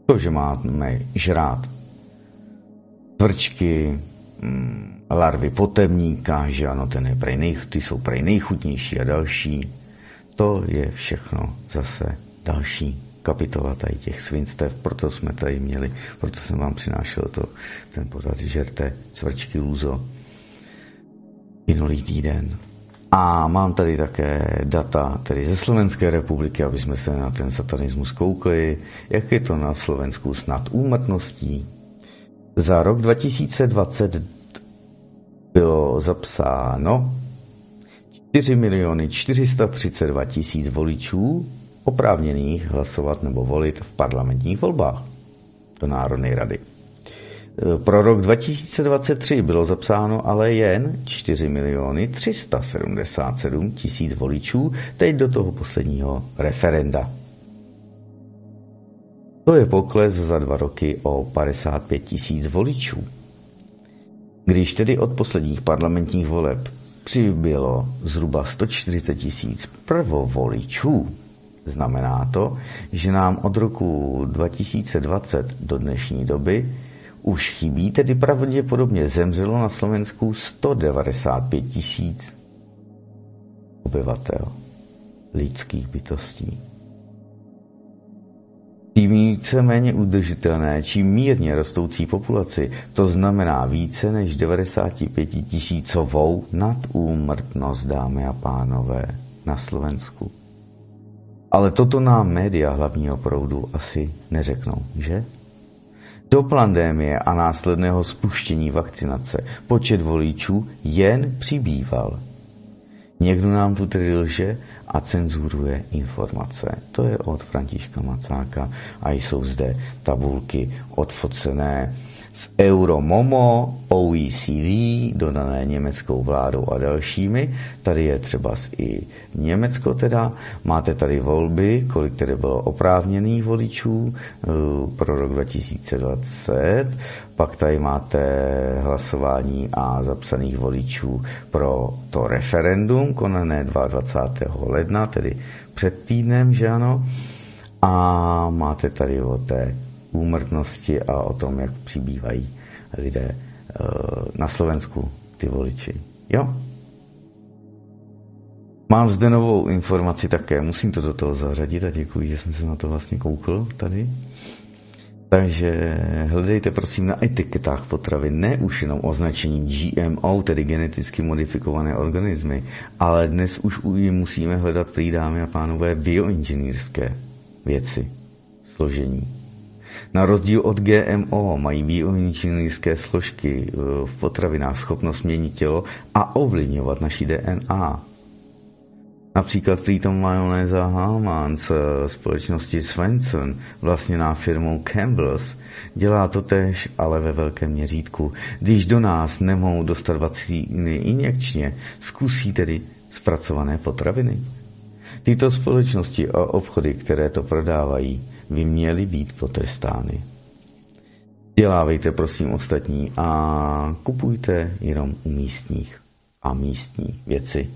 To, že máme žrát tvrčky, mm, larvy potemníka, že ano, ten je prej nej, ty jsou prej nejchutnější a další. To je všechno zase další kapitola tady těch svinstev, proto jsme tady měli, proto jsem vám přinášel to, ten pořad žerte cvrčky lůzo minulý týden. A mám tady také data tedy ze Slovenské republiky, aby jsme se na ten satanismus koukli, jak je to na Slovensku snad úmrtností. Za rok 2020 bylo zapsáno 4 miliony 432 tisíc voličů oprávněných hlasovat nebo volit v parlamentních volbách do Národnej rady. Pro rok 2023 bylo zapsáno ale jen 4 miliony 377 tisíc voličů, teď do toho posledního referenda. To je pokles za dva roky o 55 tisíc voličů. Když tedy od posledních parlamentních voleb přibylo zhruba 140 tisíc prvovoličů, znamená to, že nám od roku 2020 do dnešní doby už chybí, tedy pravděpodobně zemřelo na Slovensku 195 tisíc obyvatel lidských bytostí. Tím víceméně udržitelné či mírně rostoucí populaci, to znamená více než 95 tisícovou nadúmrtnost, dámy a pánové, na Slovensku. Ale toto nám média hlavního proudu asi neřeknou, že? Do pandémie a následného spuštění vakcinace počet voličů jen přibýval. Někdo nám tu tedy lže a cenzuruje informace. To je od Františka Macáka a jsou zde tabulky odfocené z Euromomo, OECD, dodané německou vládou a dalšími. Tady je třeba i Německo teda. Máte tady volby, kolik tedy bylo oprávněných voličů eh, pro rok 2020. Pak tady máte hlasování a zapsaných voličů pro to referendum, konané 22. ledna, tedy před týdnem, že ano. A máte tady o té úmrtnosti a o tom, jak přibývají lidé eh, na Slovensku, ty voliči. Jo? Mám zde novou informaci také, musím to do toho zařadit a děkuji, že jsem se na to vlastně koukl tady. Takže hledejte prosím na etiketách potravy ne už jenom označení GMO, tedy geneticky modifikované organismy, ale dnes už musíme hledat prý dámy a pánové bioinženýrské věci, složení. Na rozdíl od GMO mají bioinženýrské složky eh, v potravinách schopnost měnit tělo a ovlivňovat naší DNA. Například přítom majonéza Hallman z společnosti Svensson, vlastněná firmou Campbell's, dělá to tež, ale ve velkém měřítku. Když do nás nemohou dostat vakcíny injekčně, zkusí tedy zpracované potraviny. Tyto společnosti a obchody, které to prodávají, by měly být potrestány. Dělávejte prosím ostatní a kupujte jenom u místních a místní věci.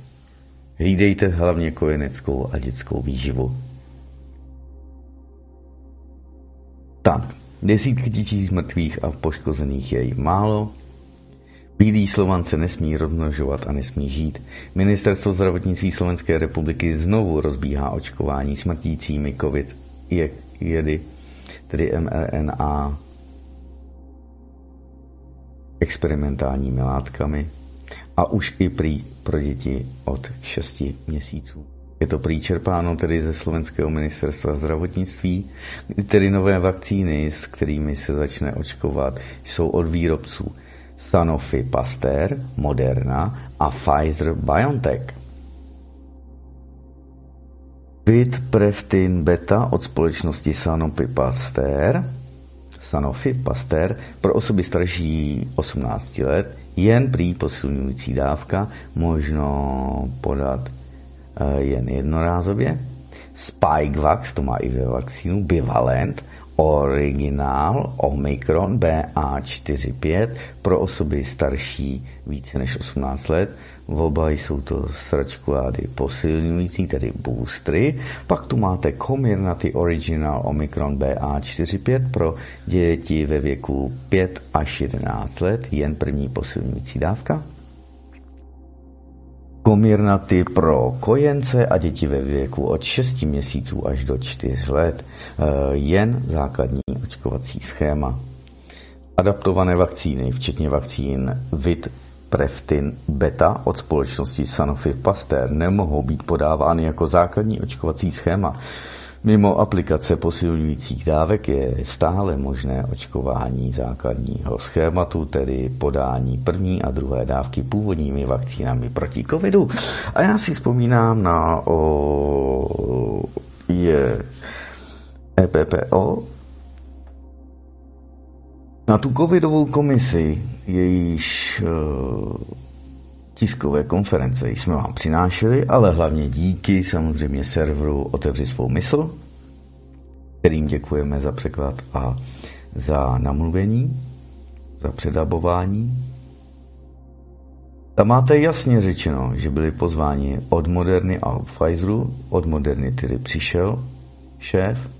Hlídejte hlavně kojeneckou a dětskou výživu. Tak, desítky tisíc mrtvých a poškozených je jí málo. Bílý Slovan se nesmí rozmnožovat a nesmí žít. Ministerstvo zdravotnictví Slovenské republiky znovu rozbíhá očkování smrtícími COVID jedy, tedy mRNA, experimentálními látkami a už i prý pro děti od 6 měsíců. Je to prý čerpáno tedy ze slovenského ministerstva zdravotnictví, tedy nové vakcíny, s kterými se začne očkovat, jsou od výrobců Sanofi Pasteur, Moderna a Pfizer BioNTech. Vit Preftin Beta od společnosti Sanofi Pasteur. Sanofi Pasteur pro osoby starší 18 let. Jen prý posilňující dávka, možno podat eh, jen jednorázově. Spikevax, to má i ve vakcínu, Bivalent, originál Omicron BA45 pro osoby starší více než 18 let Oba jsou to sračkovády posilňující, tedy boostry. Pak tu máte Comirnaty Original Omicron BA45 pro děti ve věku 5 až 11 let, jen první posilňující dávka. Comirnaty pro kojence a děti ve věku od 6 měsíců až do 4 let, eh, jen základní očkovací schéma. Adaptované vakcíny, včetně vakcín VIT Preftin beta od společnosti Sanofi Pasteur nemohou být podávány jako základní očkovací schéma. Mimo aplikace posilujících dávek je stále možné očkování základního schématu, tedy podání první a druhé dávky původními vakcínami proti covidu. A já si vzpomínám na o, je EPPO, na tu covidovou komisi, jejíž uh, tiskové konference jsme vám přinášeli, ale hlavně díky samozřejmě serveru Otevři svou mysl, kterým děkujeme za překlad a za namluvení, za předabování. Tam máte jasně řečeno, že byli pozváni od Moderny a Pfizeru. Od Moderny tedy přišel šéf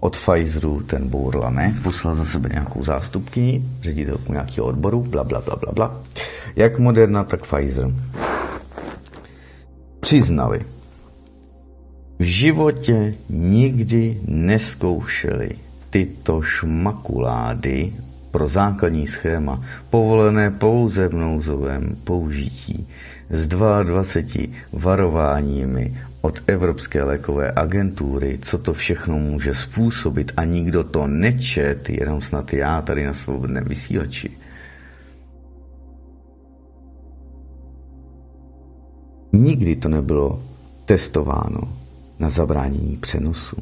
od Pfizeru ten Bourla ne, poslal za sebe nějakou zástupky, ředitelku nějakého odboru, bla, bla, bla, bla, bla. Jak Moderna, tak Pfizer. Přiznali, v životě nikdy neskoušeli tyto šmakulády pro základní schéma, povolené pouze v nouzovém použití, s 22 varováními od Evropské lékové agentury, co to všechno může způsobit a nikdo to nečet, jenom snad já tady na svobodném vysílači. Nikdy to nebylo testováno na zabránění přenosu.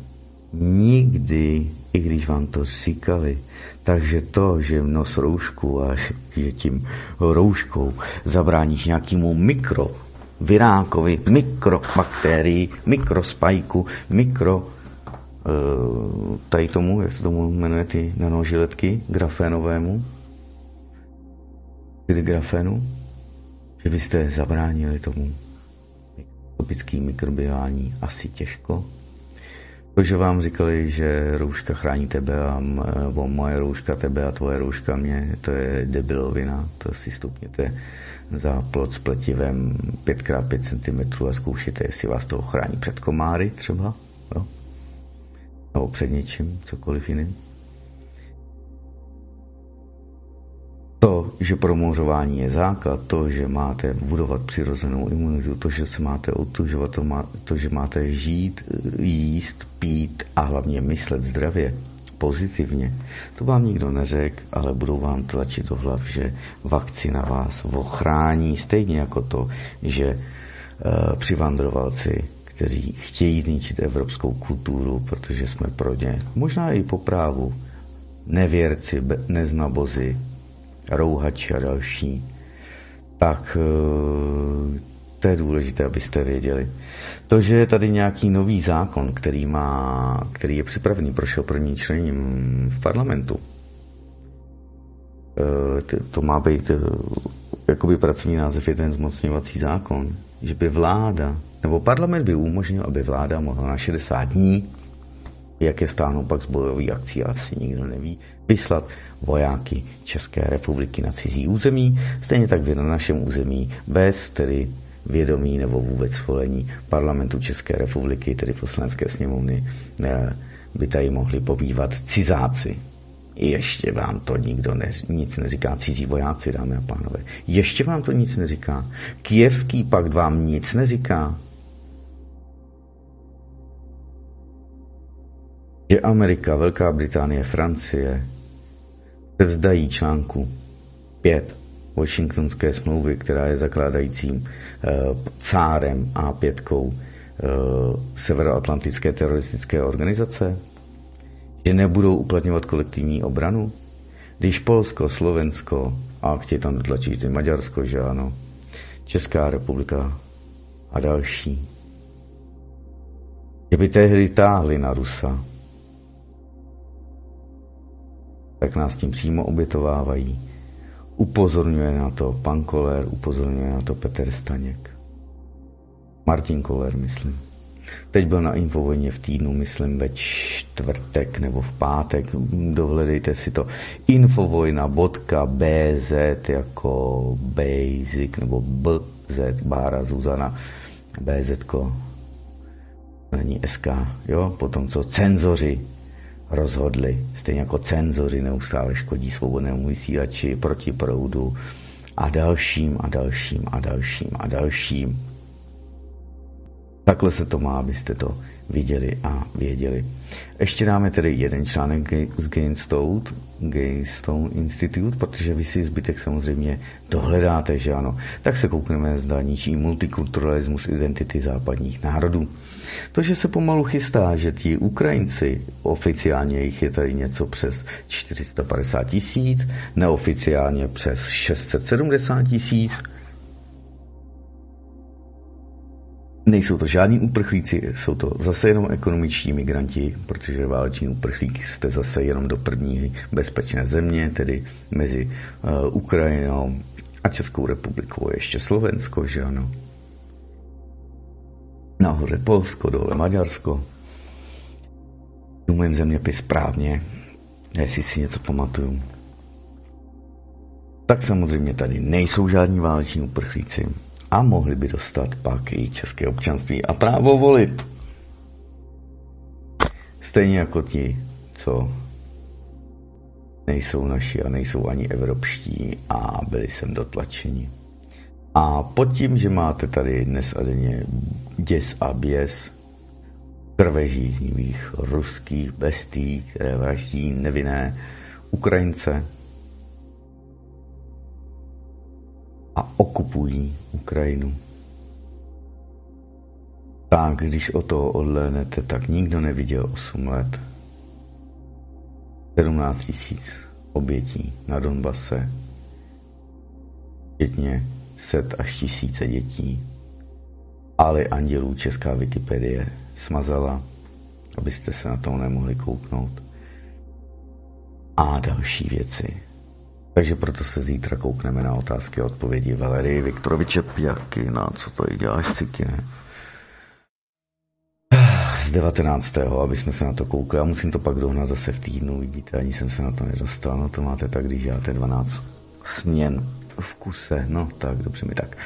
Nikdy, i když vám to říkali, takže to, že nos roušku a že tím rouškou zabráníš nějakému mikro virákovi, mikrobakterii, mikrospajku, mikro eh, tady tomu, jak se tomu jmenuje ty nanožiletky, grafénovému, tedy grafénu, že byste zabránili tomu mikroskopický mikrobiální asi těžko. To, že vám říkali, že rouška chrání tebe a moje rouška tebe a tvoje rouška mě, to je debilovina, to si stupněte za plot s pletivem 5x5 cm a zkoušíte, jestli vás to ochrání před komáry třeba, jo? nebo před něčím, cokoliv jiným. To, že promouřování je základ, to, že máte budovat přirozenou imunitu, to, že se máte otužovat, to, to že máte žít, jíst, pít a hlavně myslet zdravě, pozitivně. To vám nikdo neřekl, ale budou vám tlačit do hlav, že vakcina vás ochrání, stejně jako to, že uh, přivandrovalci, kteří chtějí zničit evropskou kulturu, protože jsme pro ně, možná i po právu, nevěrci, neznabozy, rouhači a další, tak uh, to je důležité, abyste věděli. To, že je tady nějaký nový zákon, který, má, který je připravený, prošel první člením v parlamentu, eh, to má být eh, jakoby pracovní název jeden zmocňovací zákon, že by vláda, nebo parlament by umožnil, aby vláda mohla na 60 dní, jak je stáhnou pak z bojových akcí, asi nikdo neví, vyslat vojáky České republiky na cizí území, stejně tak na našem území bez tedy vědomí nebo vůbec svolení parlamentu České republiky, tedy poslanecké sněmovny, eh, by tady mohli pobývat cizáci. Ještě vám to nikdo ne, nic neříká, cizí vojáci, dámy a pánové. Ještě vám to nic neříká. Kijevský pakt vám nic neříká. Že Amerika, Velká Británie, Francie se vzdají článku 5 Washingtonské smlouvy, která je zakládajícím cárem a pětkou eh, Severoatlantické teroristické organizace? Že nebudou uplatňovat kolektivní obranu? Když Polsko, Slovensko a chtějí tam dotlačit i Maďarsko, že ano, Česká republika a další, že by tehdy táhli na Rusa, tak nás tím přímo obětovávají Upozorňuje na to pan Koller, upozorňuje na to Petr Staněk. Martin Koller, myslím. Teď byl na Infovojně v týdnu, myslím ve čtvrtek nebo v pátek, dohledejte si to. Infovojna.bz jako basic nebo BZ, Bára Zuzana, BZ není SK, jo, potom co cenzoři rozhodli, stejně jako cenzoři neustále škodí svobodnému vysílači proti proudu a dalším a dalším a dalším a dalším. Takhle se to má, abyste to viděli a věděli. Ještě dáme tedy jeden článek z Gainstone, Gainstone Institute, protože vy si zbytek samozřejmě dohledáte, že ano. Tak se koukneme, zda ničí multikulturalismus identity západních národů. To, že se pomalu chystá, že ti Ukrajinci, oficiálně jich je tady něco přes 450 tisíc, neoficiálně přes 670 tisíc, Nejsou to žádní uprchlíci, jsou to zase jenom ekonomičtí migranti, protože váleční uprchlík jste zase jenom do první bezpečné země, tedy mezi uh, Ukrajinou a Českou republikou ještě Slovensko, že ano. Nahoře Polsko, dole Maďarsko. Umím zeměpis správně, jestli si něco pamatuju. Tak samozřejmě tady nejsou žádní váleční uprchlíci a mohli by dostat pak i české občanství a právo volit. Stejně jako ti, co nejsou naši a nejsou ani evropští a byli sem dotlačeni. A pod tím, že máte tady dnes a denně děs a běs krvežíznivých ruských bestí, které vraždí nevinné Ukrajince, a okupují Ukrajinu. Tak, když o to odhlédnete, tak nikdo neviděl 8 let. 17 tisíc obětí na Donbase, včetně set až tisíce dětí. Ale andělů Česká Wikipedie smazala, abyste se na to nemohli kouknout. A další věci. Takže proto se zítra koukneme na otázky a odpovědi Valerii Viktoroviče Pěrky. Na co to děláš, ciky, ne? Z 19. aby jsme se na to koukli. Já musím to pak dohnat zase v týdnu, vidíte, ani jsem se na to nedostal. No to máte tak, když děláte 12 směn v kuse. No tak, dobře mi tak.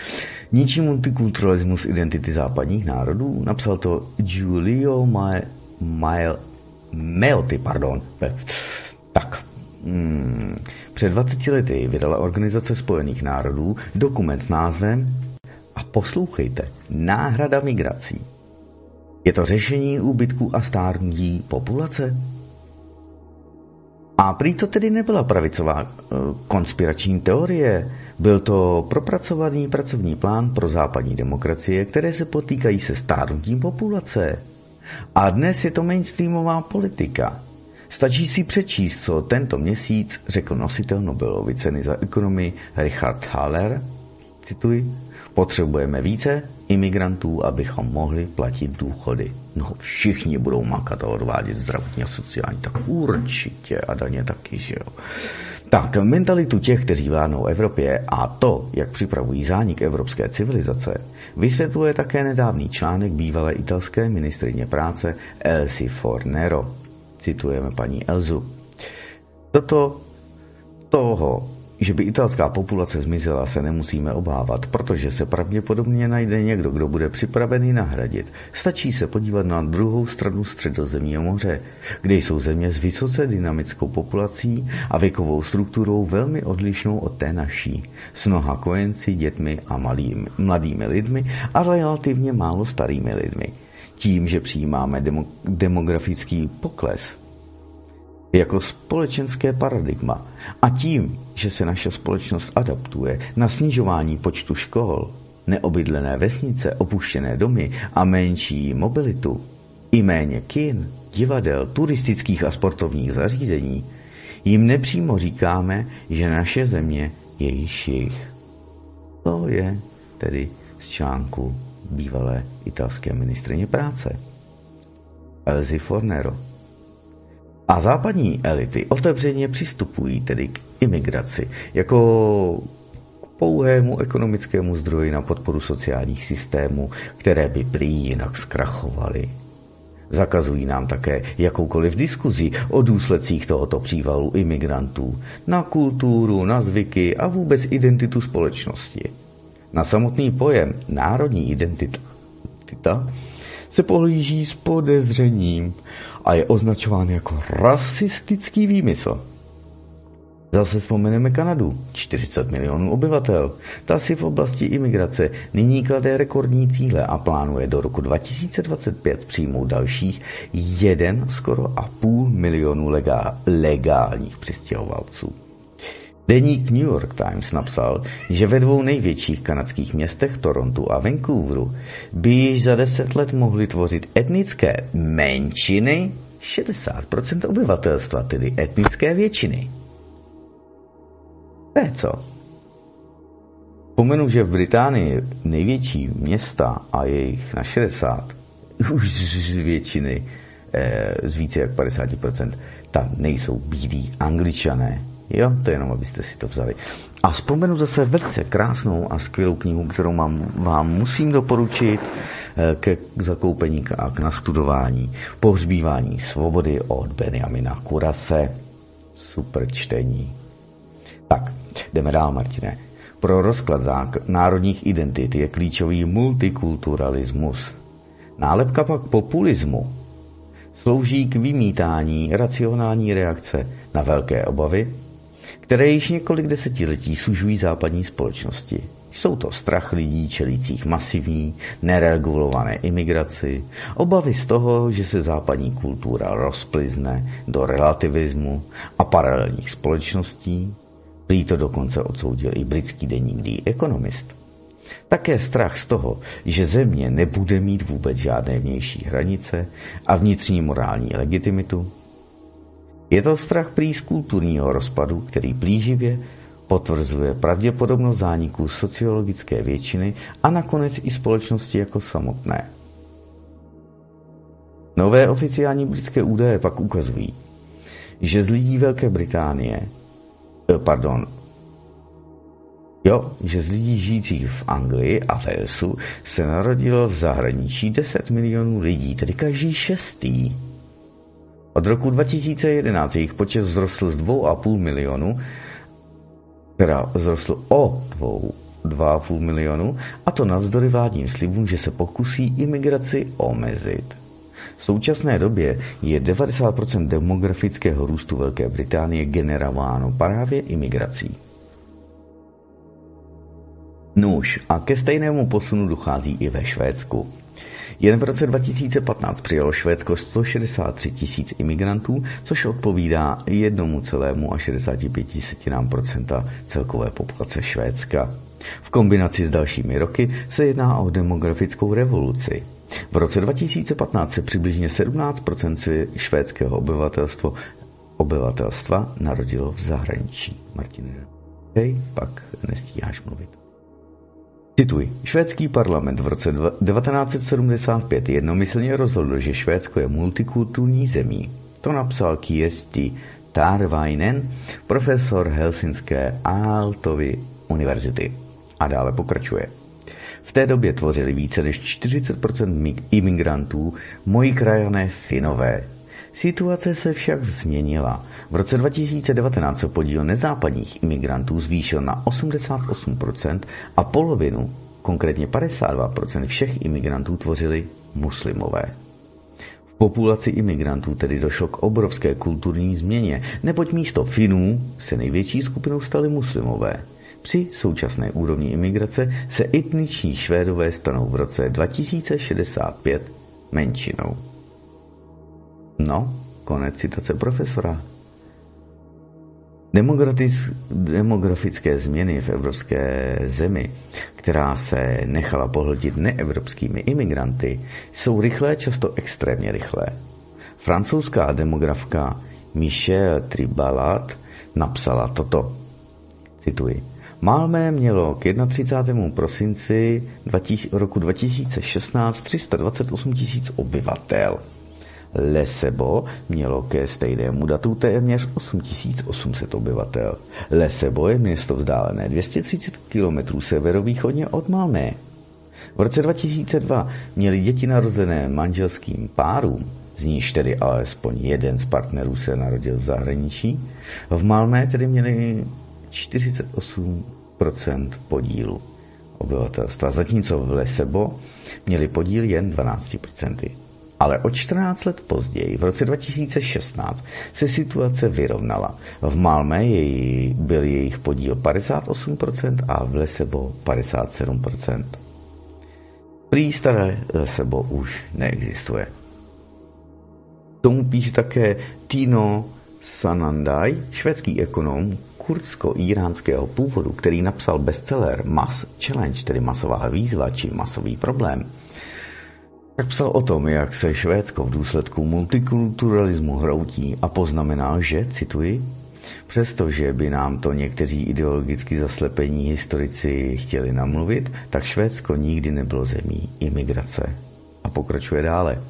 Ničí multikulturalismus identity západních národů, napsal to Giulio Mael, Meoty, pardon. Tak, Hmm. Před 20 lety vydala Organizace spojených národů dokument s názvem a poslouchejte, náhrada migrací. Je to řešení úbytku a stárnutí populace? A prý to tedy nebyla pravicová eh, konspirační teorie, byl to propracovaný pracovní plán pro západní demokracie, které se potýkají se stárnutím populace. A dnes je to mainstreamová politika. Stačí si přečíst, co tento měsíc řekl nositel Nobelovy ceny za ekonomii Richard Haller, cituji, potřebujeme více imigrantů, abychom mohli platit důchody. No všichni budou makat a odvádět zdravotní a sociální, tak určitě a daně taky, že jo. Tak, mentalitu těch, kteří vládnou Evropě a to, jak připravují zánik evropské civilizace, vysvětluje také nedávný článek bývalé italské ministrině práce Elsie Fornero. Citujeme paní Elzu. Toto toho že by italská populace zmizela, se nemusíme obávat, protože se pravděpodobně najde někdo, kdo bude připravený nahradit. Stačí se podívat na druhou stranu středozemního moře, kde jsou země s vysoce dynamickou populací a věkovou strukturou velmi odlišnou od té naší, s mnoha kojenci, dětmi a malými, mladými lidmi a relativně málo starými lidmi. Tím, že přijímáme demo, demografický pokles, jako společenské paradigma a tím, že se naše společnost adaptuje na snižování počtu škol, neobydlené vesnice, opuštěné domy a menší mobilitu, i méně kin, divadel, turistických a sportovních zařízení, jim nepřímo říkáme, že naše země je již jejich. To je tedy z článku bývalé italské ministrině práce. Elzi Fornero. A západní elity otevřeně přistupují tedy k imigraci jako k pouhému ekonomickému zdroji na podporu sociálních systémů, které by prý jinak zkrachovaly. Zakazují nám také jakoukoliv diskuzi o důsledcích tohoto přívalu imigrantů na kulturu, na zvyky a vůbec identitu společnosti. Na samotný pojem národní identita se pohlíží s podezřením a je označován jako rasistický výmysl. Zase vzpomeneme Kanadu, 40 milionů obyvatel. Ta si v oblasti imigrace nyní klade rekordní cíle a plánuje do roku 2025 přijmout dalších jeden skoro a půl milionu legálních přistěhovalců. Deník New York Times napsal, že ve dvou největších kanadských městech Torontu a Vancouveru by již za deset let mohly tvořit etnické menšiny 60% obyvatelstva, tedy etnické většiny. To je co? Pomenu, že v Británii největší města a jejich na 60 už z většiny eh, z více jak 50% tam nejsou bílí angličané, Jo, to je jenom, abyste si to vzali. A vzpomenu zase velice krásnou a skvělou knihu, kterou mám, vám musím doporučit eh, ke zakoupení a k nastudování. Pohřbívání svobody od Benjamina Kurase. Super čtení. Tak, jdeme dál, Martine. Pro rozklad zák- národních identit je klíčový multikulturalismus. Nálepka pak populismu slouží k vymítání racionální reakce na velké obavy, které již několik desetiletí sužují západní společnosti. Jsou to strach lidí čelících masivní, neregulované imigraci, obavy z toho, že se západní kultura rozplizne do relativismu a paralelních společností, prý to dokonce odsoudil i britský denník The Economist. Také strach z toho, že země nebude mít vůbec žádné vnější hranice a vnitřní morální legitimitu, je to strach prý z kulturního rozpadu, který plíživě potvrzuje pravděpodobnost zániku sociologické většiny a nakonec i společnosti jako samotné. Nové oficiální britské údaje pak ukazují, že z lidí Velké Británie, eh, pardon, jo, že z lidí žijících v Anglii a Walesu se narodilo v zahraničí 10 milionů lidí, tedy každý šestý. Od roku 2011 jejich počet vzrostl z 2,5 milionu, teda vzrostl o 2,5 milionu, a to navzdory vládním slibům, že se pokusí imigraci omezit. V současné době je 90% demografického růstu Velké Británie generováno právě imigrací. Nůž a ke stejnému posunu dochází i ve Švédsku. Jen v roce 2015 přijalo Švédsko 163 tisíc imigrantů, což odpovídá 1,65% celkové populace Švédska. V kombinaci s dalšími roky se jedná o demografickou revoluci. V roce 2015 se přibližně 17% švédského obyvatelstva, obyvatelstva narodilo v zahraničí. Martin, hej, pak nestíháš mluvit. Cituji. Švédský parlament v roce 1975 jednomyslně rozhodl, že Švédsko je multikulturní zemí. To napsal Kiesti Tarvainen, profesor Helsinské Aaltovy univerzity. A dále pokračuje. V té době tvořili více než 40% imigrantů moji krajané Finové. Situace se však změnila. V roce 2019 se podíl nezápadních imigrantů zvýšil na 88% a polovinu, konkrétně 52% všech imigrantů tvořili muslimové. V populaci imigrantů tedy došlo k obrovské kulturní změně, neboť místo Finů se největší skupinou stali muslimové. Při současné úrovni imigrace se etniční Švédové stanou v roce 2065 menšinou. No, konec citace profesora. Demografické změny v evropské zemi, která se nechala pohltit neevropskými imigranty, jsou rychlé, často extrémně rychlé. Francouzská demografka Michelle Tribalat napsala toto. Cituji. Malmé mělo k 31. prosinci roku 2016 328 tisíc obyvatel. Lesebo mělo ke stejnému datu téměř 8800 obyvatel. Lesebo je město vzdálené 230 km severovýchodně od Malmé. V roce 2002 měli děti narozené manželským párům, z níž tedy alespoň jeden z partnerů se narodil v zahraničí, v Malmé tedy měli 48% podílu obyvatelstva, zatímco v Lesebo měli podíl jen 12%. Ale o 14 let později, v roce 2016, se situace vyrovnala. V Malmé jej, byl jejich podíl 58% a v Lesebo 57%. Prý staré Lesebo už neexistuje. Tomu píše také Tino Sanandaj, švédský ekonom kurdsko-iránského původu, který napsal bestseller Mass Challenge, tedy masová výzva či masový problém, tak psal o tom, jak se Švédsko v důsledku multikulturalismu hroutí a poznamenal, že, cituji, Přestože by nám to někteří ideologicky zaslepení historici chtěli namluvit, tak Švédsko nikdy nebylo zemí imigrace. A pokračuje dále.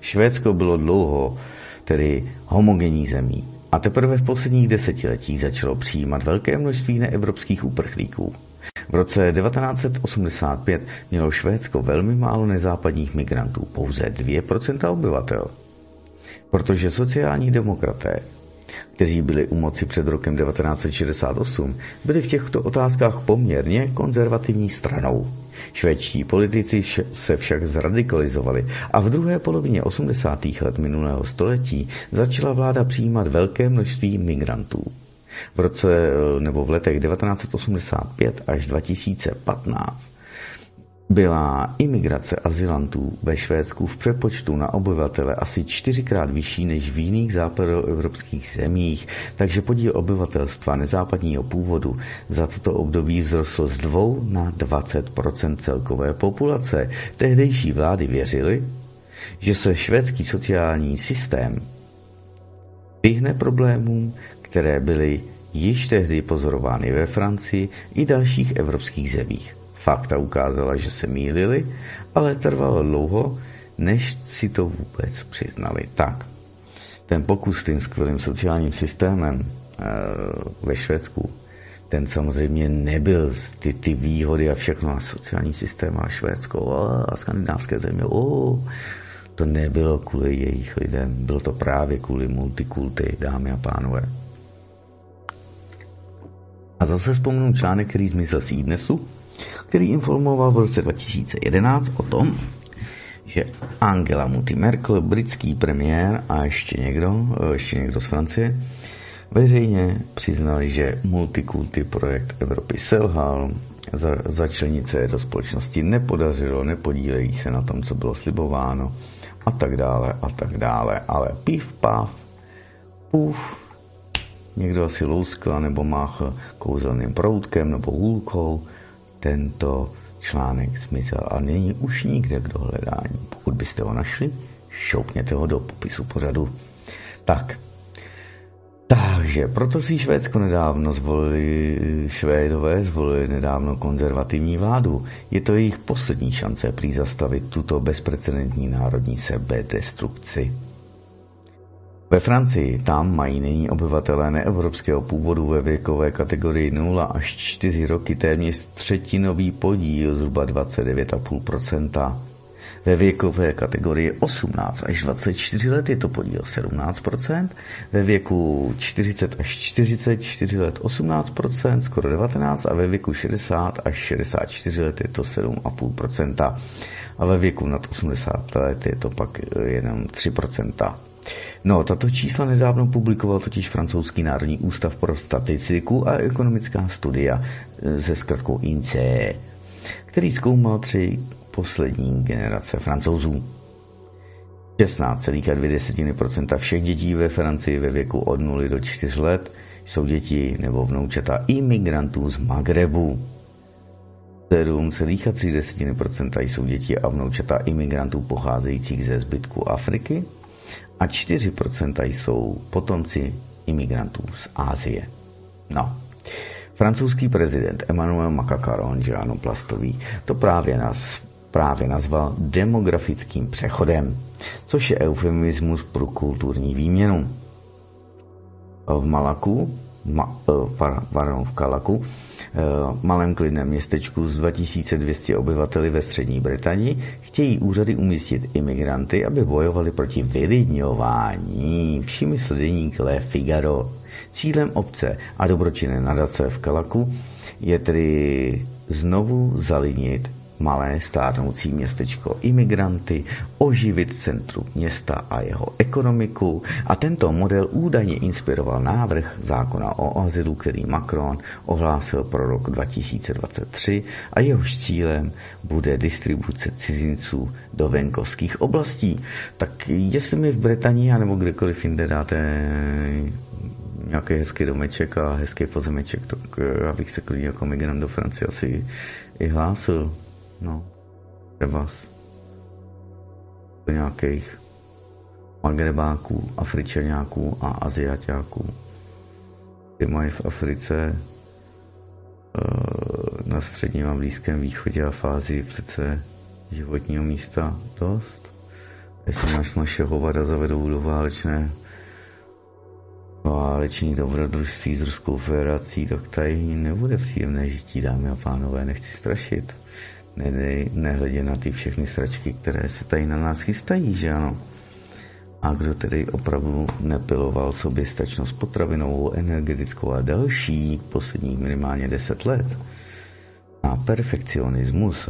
Švédsko bylo dlouho tedy homogenní zemí a teprve v posledních desetiletích začalo přijímat velké množství neevropských uprchlíků. V roce 1985 mělo Švédsko velmi málo nezápadních migrantů, pouze 2% obyvatel. Protože sociální demokraté, kteří byli u moci před rokem 1968, byli v těchto otázkách poměrně konzervativní stranou. Švédští politici se však zradikalizovali a v druhé polovině 80. let minulého století začala vláda přijímat velké množství migrantů. V roce nebo v letech 1985 až 2015 byla imigrace azylantů ve Švédsku v přepočtu na obyvatele asi čtyřikrát vyšší než v jiných západoevropských zemích, takže podíl obyvatelstva nezápadního původu za toto období vzrostl z 2 na 20% celkové populace. Tehdejší vlády věřily, že se švédský sociální systém vyhne problémům, které byly již tehdy pozorovány ve Francii i dalších evropských zemích. Fakta ukázala, že se mýlili, ale trvalo dlouho, než si to vůbec přiznali. Tak, ten pokus tím skvělým sociálním systémem e, ve Švédsku, ten samozřejmě nebyl ty, ty výhody a všechno a sociální systém a Švédsko a, a skandinávské země. O, to nebylo kvůli jejich lidem, bylo to právě kvůli multikulty, dámy a pánové. A zase vzpomenu článek, který zmizel z dnesu, který informoval v roce 2011 o tom, že Angela Mutti Merkel, britský premiér a ještě někdo, ještě někdo z Francie, veřejně přiznali, že multikulty projekt Evropy selhal, za, začlenit se do společnosti nepodařilo, nepodílejí se na tom, co bylo slibováno a tak dále a tak dále. Ale pív, pav, půf, někdo asi louskl nebo máchl kouzelným proutkem nebo hůlkou, tento článek zmizel a není už nikde k dohledání. Pokud byste ho našli, šoupněte ho do popisu pořadu. Tak, takže proto si Švédsko nedávno zvolili, Švédové zvolili nedávno konzervativní vládu. Je to jejich poslední šance prý zastavit tuto bezprecedentní národní sebedestrukci. Ve Francii tam mají nyní obyvatelé neevropského původu ve věkové kategorii 0 až 4 roky téměř třetinový podíl, zhruba 29,5%. Ve věkové kategorii 18 až 24 let je to podíl 17%, ve věku 40 až 44 let 18%, skoro 19% a ve věku 60 až 64 let je to 7,5% a ve věku nad 80 let je to pak jenom 3%. No, tato čísla nedávno publikoval totiž francouzský Národní ústav pro statistiku a ekonomická studia se zkratkou INSEE, který zkoumal tři poslední generace francouzů. 16,2% všech dětí ve Francii ve věku od 0 do 4 let jsou děti nebo vnoučata imigrantů z Magrebu. 7,3% jsou děti a vnoučata imigrantů pocházejících ze zbytku Afriky a 4% jsou potomci imigrantů z Ázie. No, francouzský prezident Emmanuel Macron, že ano, plastový, to právě nás právě nazval demografickým přechodem, což je eufemismus pro kulturní výměnu. V Malaku, ma, eh, pardon, v Kalaku, eh, malém klidném městečku s 2200 obyvateli ve střední Británii, chtějí úřady umístit imigranty, aby bojovali proti vylidňování. Všimi sledeník Le Figaro. Cílem obce a dobročinné nadace v Kalaku je tedy znovu zalinit malé stárnoucí městečko imigranty, oživit centrum města a jeho ekonomiku a tento model údajně inspiroval návrh zákona o azylu, který Macron ohlásil pro rok 2023 a jehož cílem bude distribuce cizinců do venkovských oblastí. Tak jestli mi v Británii nebo kdekoliv jinde dáte nějaký hezký domeček a hezký pozemeček, tak abych se klidně jako migrant do Francie asi i hlásil. No, třeba nějakých magrebáků, afričaňáků a aziatáků. Ty mají v Africe eh, na středním a blízkém východě a fázi přece životního místa dost. Jestli máš naše hovada zavedou do válečné váleční dobrodružství s Ruskou federací, tak tady nebude příjemné žití, dámy a pánové, nechci strašit nehledě na ty všechny sračky, které se tady na nás chystají, že ano. A kdo tedy opravdu nepiloval sobě stačnost potravinovou, energetickou a další posledních minimálně 10 let? A perfekcionismus,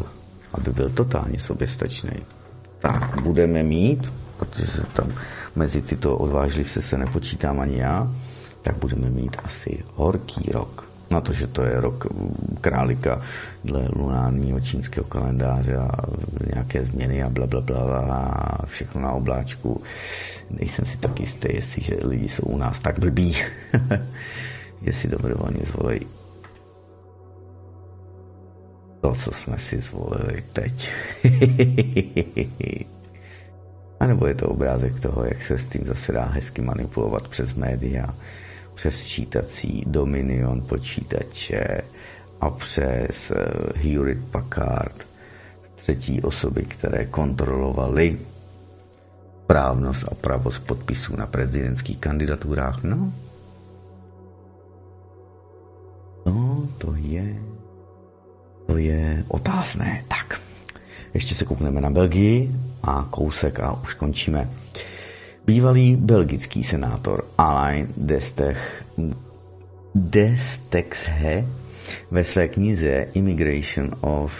aby byl totálně soběstačný, tak budeme mít, protože se tam mezi tyto odvážlivce se nepočítám ani já, tak budeme mít asi horký rok na to, že to je rok králika dle lunárního čínského kalendáře a nějaké změny a bla, bla, bla a všechno na obláčku. Nejsem si tak jistý, jestli že lidi jsou u nás tak blbí, <laughs> že si dobrovolně zvolej to, co jsme si zvolili teď. <laughs> a nebo je to obrázek toho, jak se s tím zase dá hezky manipulovat přes média přes čítací Dominion počítače a přes eh, Hewlett Packard třetí osoby, které kontrolovaly právnost a pravost podpisů na prezidentských kandidaturách. No, no to je, to je otázné. Tak, ještě se koukneme na Belgii a kousek a už končíme. Bývalý belgický senátor Alain Destech, Destexhe ve své knize Immigration of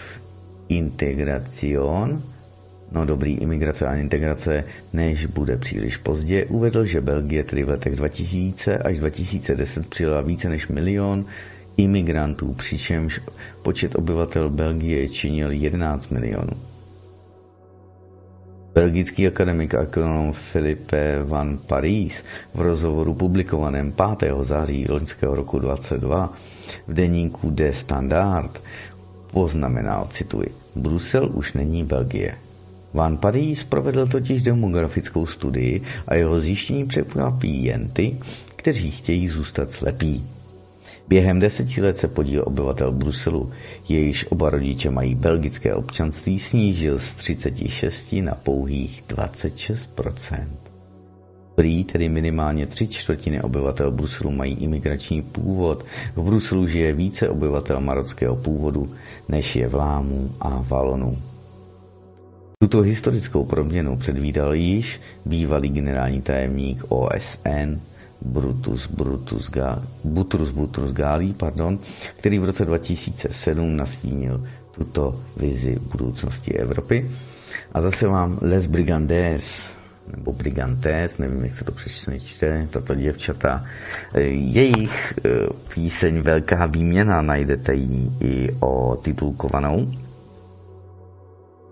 Integration no dobrý, imigrace a integrace, než bude příliš pozdě, uvedl, že Belgie tedy v letech 2000 až 2010 přijela více než milion imigrantů, přičemž počet obyvatel Belgie činil 11 milionů. Belgický akademik a ekonom Philippe van Paris v rozhovoru publikovaném 5. září loňského roku 22 v deníku De Standard poznamenal, cituji, Brusel už není Belgie. Van Paris provedl totiž demografickou studii a jeho zjištění překvapí jen ty, kteří chtějí zůstat slepí. Během deseti let se podíl obyvatel Bruselu, jejíž oba rodiče mají belgické občanství, snížil z 36 na pouhých 26% Prý tedy minimálně tři čtvrtiny obyvatel Bruselu mají imigrační původ. V Bruselu žije více obyvatel marockého původu, než je vlámů a valonů. Tuto historickou proměnu předvídal již bývalý generální tajemník OSN Brutus, Brutus, Butrus Butrus Gali, pardon, který v roce 2007 nastínil tuto vizi budoucnosti Evropy. A zase vám Les Brigandes, nebo Brigantes, nevím, jak se to přesně čte, tato děvčata. Jejich eh, píseň Velká výměna najdete ji i o titulkovanou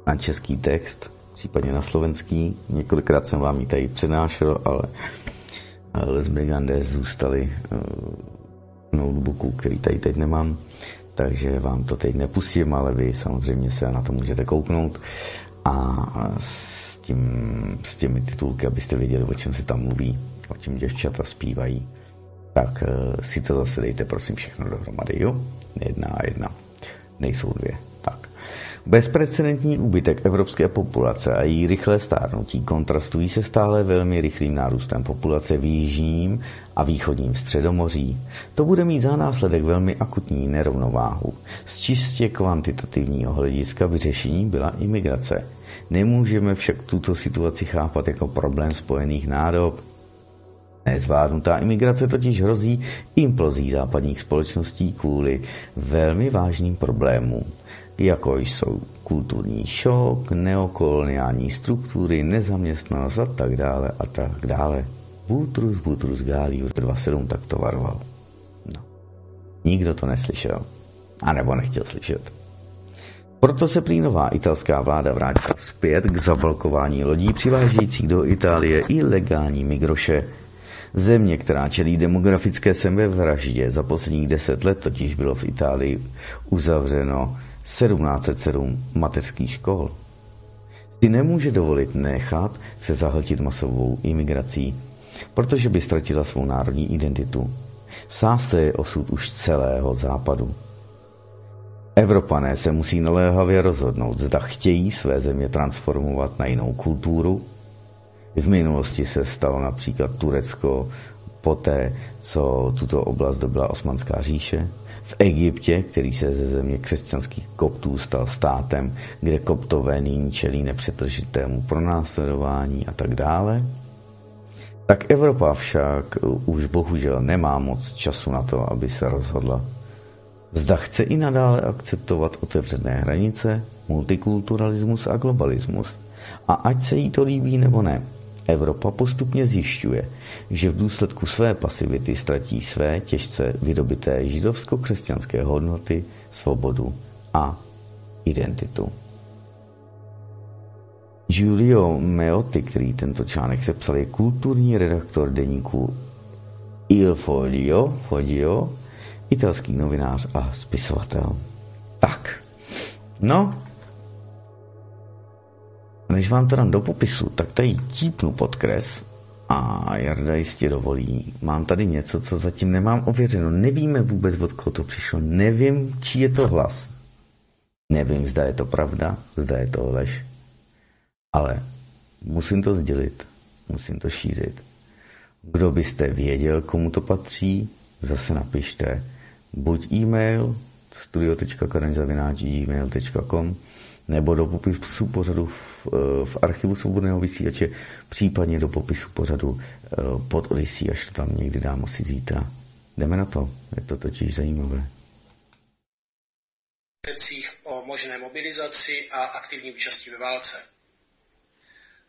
na český text, případně na slovenský. Několikrát jsem vám ji tady přednášel, ale Les Brigandes zůstali eh, v notebooku, který tady teď nemám, takže vám to teď nepustím, ale vy samozřejmě se na to můžete kouknout a s, tím, s těmi titulky, abyste věděli, o čem se tam mluví, o čem děvčata zpívají, tak eh, si to zase dejte prosím všechno dohromady, jo? Jedna a jedna, nejsou dvě. Bezprecedentní úbytek evropské populace a její rychlé stárnutí kontrastují se stále velmi rychlým nárůstem populace v jižním a východním středomoří. To bude mít za následek velmi akutní nerovnováhu. Z čistě kvantitativního hlediska vyřešení byla imigrace. Nemůžeme však tuto situaci chápat jako problém spojených nádob, Nezvládnutá imigrace totiž hrozí implozí západních společností kvůli velmi vážným problémům jako jsou kulturní šok, neokoloniální struktury, nezaměstnanost a tak dále a tak dále. Butrus Butrus Gálí v 27 tak to varoval. No. Nikdo to neslyšel. A nebo nechtěl slyšet. Proto se prý nová italská vláda vrátila zpět k zablokování lodí přivážejících do Itálie i legální migroše. Země, která čelí demografické sebevraždě, za posledních deset let totiž bylo v Itálii uzavřeno 1707 mateřských škol si nemůže dovolit nechat se zahltit masovou imigrací, protože by ztratila svou národní identitu. V sásce je osud už celého západu. Evropané se musí naléhavě rozhodnout, zda chtějí své země transformovat na jinou kulturu. V minulosti se stalo například Turecko poté, co tuto oblast dobila Osmanská říše, Egyptě, který se ze země křesťanských koptů stal státem, kde koptové nyní čelí nepřetržitému pronásledování a tak dále, tak Evropa však už bohužel nemá moc času na to, aby se rozhodla. Zda chce i nadále akceptovat otevřené hranice, multikulturalismus a globalismus. A ať se jí to líbí nebo ne, Evropa postupně zjišťuje, že v důsledku své pasivity ztratí své těžce vydobité židovsko-křesťanské hodnoty, svobodu a identitu. Giulio Meotti, který tento článek sepsal, je kulturní redaktor deníku Il Foglio, Foglio italský novinář a spisovatel. Tak, no, než vám to dám do popisu, tak tady típnu podkres a Jarda jistě dovolí. Mám tady něco, co zatím nemám ověřeno. Nevíme vůbec, od koho to přišlo. Nevím, čí je to hlas. Nevím, zda je to pravda, zda je to lež. Ale musím to sdělit, musím to šířit. Kdo byste věděl, komu to patří, zase napište buď e-mail studio.karanzavináč.gmail.com nebo do popisu pořadu v, eh, v archivu svobodného vysílače, případně do popisu pořadu eh, pod Odisí, až to tam někdy dám asi zítra. Jdeme na to, je to totiž zajímavé. o možné mobilizaci a aktivní účasti ve válce.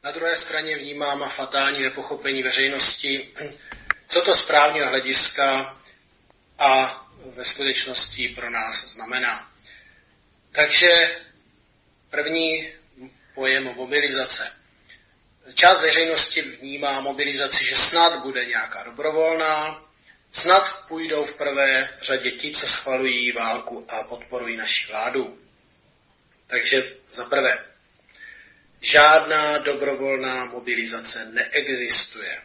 Na druhé straně vnímám fatální nepochopení veřejnosti, co to z hlediska a ve skutečnosti pro nás znamená. Takže první pojem mobilizace. Část veřejnosti vnímá mobilizaci, že snad bude nějaká dobrovolná, snad půjdou v prvé řadě ti, co schvalují válku a podporují naši vládu. Takže za prvé, žádná dobrovolná mobilizace neexistuje.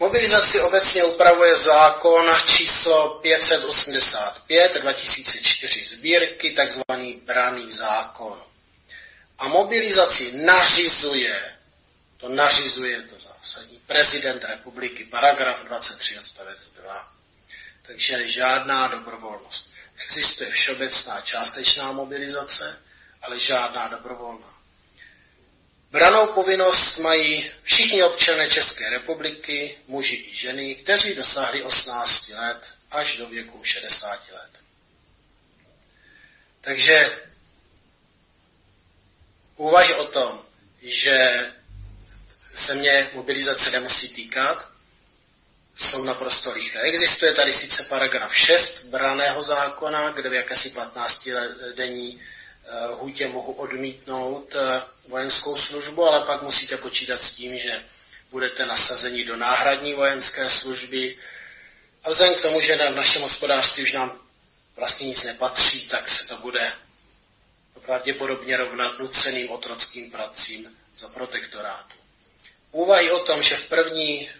Mobilizaci obecně upravuje zákon číslo 585 2004 sbírky, takzvaný braný zákon. A mobilizaci nařizuje, to nařizuje to zásadní, prezident republiky, paragraf 23 odstavec 2. Takže žádná dobrovolnost. Existuje všeobecná částečná mobilizace, ale žádná dobrovolná. Branou povinnost mají všichni občané České republiky, muži i ženy, kteří dosáhli 18 let až do věku 60 let. Takže úvahy o tom, že se mě mobilizace nemusí týkat, jsou naprosto liché. Existuje tady sice paragraf 6 braného zákona, kde v jakési 15-denní Eh, hůtě mohu odmítnout eh, vojenskou službu, ale pak musíte počítat s tím, že budete nasazeni do náhradní vojenské služby. A vzhledem k tomu, že v našem hospodářství už nám vlastně nic nepatří, tak se to bude pravděpodobně rovnat nuceným otrockým pracím za protektorátu. Úvahy o tom, že v první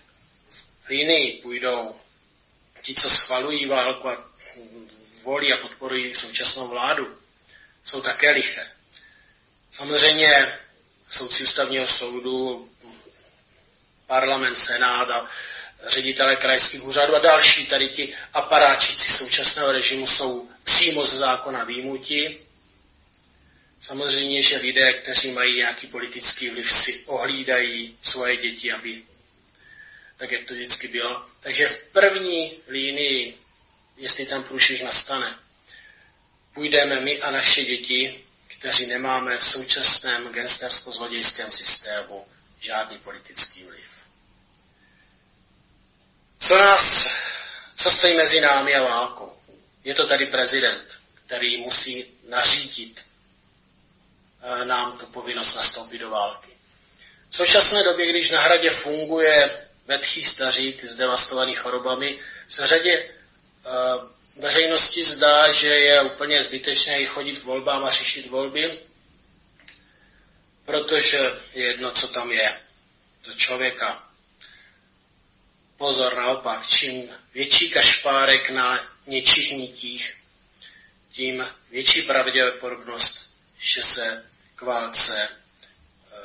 linii půjdou ti, co schvalují válku a volí a podporují současnou vládu, jsou také liché. Samozřejmě soudci ústavního soudu, parlament, senát a ředitele krajských úřadů a další tady ti aparáčici současného režimu jsou přímo ze zákona výjimuti. Samozřejmě, že lidé, kteří mají nějaký politický vliv, si ohlídají svoje děti, aby tak, jak to vždycky bylo. Takže v první línii, jestli tam průšvih nastane, půjdeme my a naše děti, kteří nemáme v současném genstersko-zlodějském systému žádný politický vliv. Co nás, co stojí mezi námi a válkou? Je to tady prezident, který musí nařídit eh, nám tu povinnost nastoupit do války. V současné době, když na hradě funguje vetchý stařík s devastovanými chorobami, se řadě uh, veřejnosti zdá, že je úplně zbytečné chodit k volbám a řešit volby, protože je jedno, co tam je. To člověka. Pozor, naopak, čím větší kašpárek na něčích nitích, tím větší pravděpodobnost, že se k válce eh,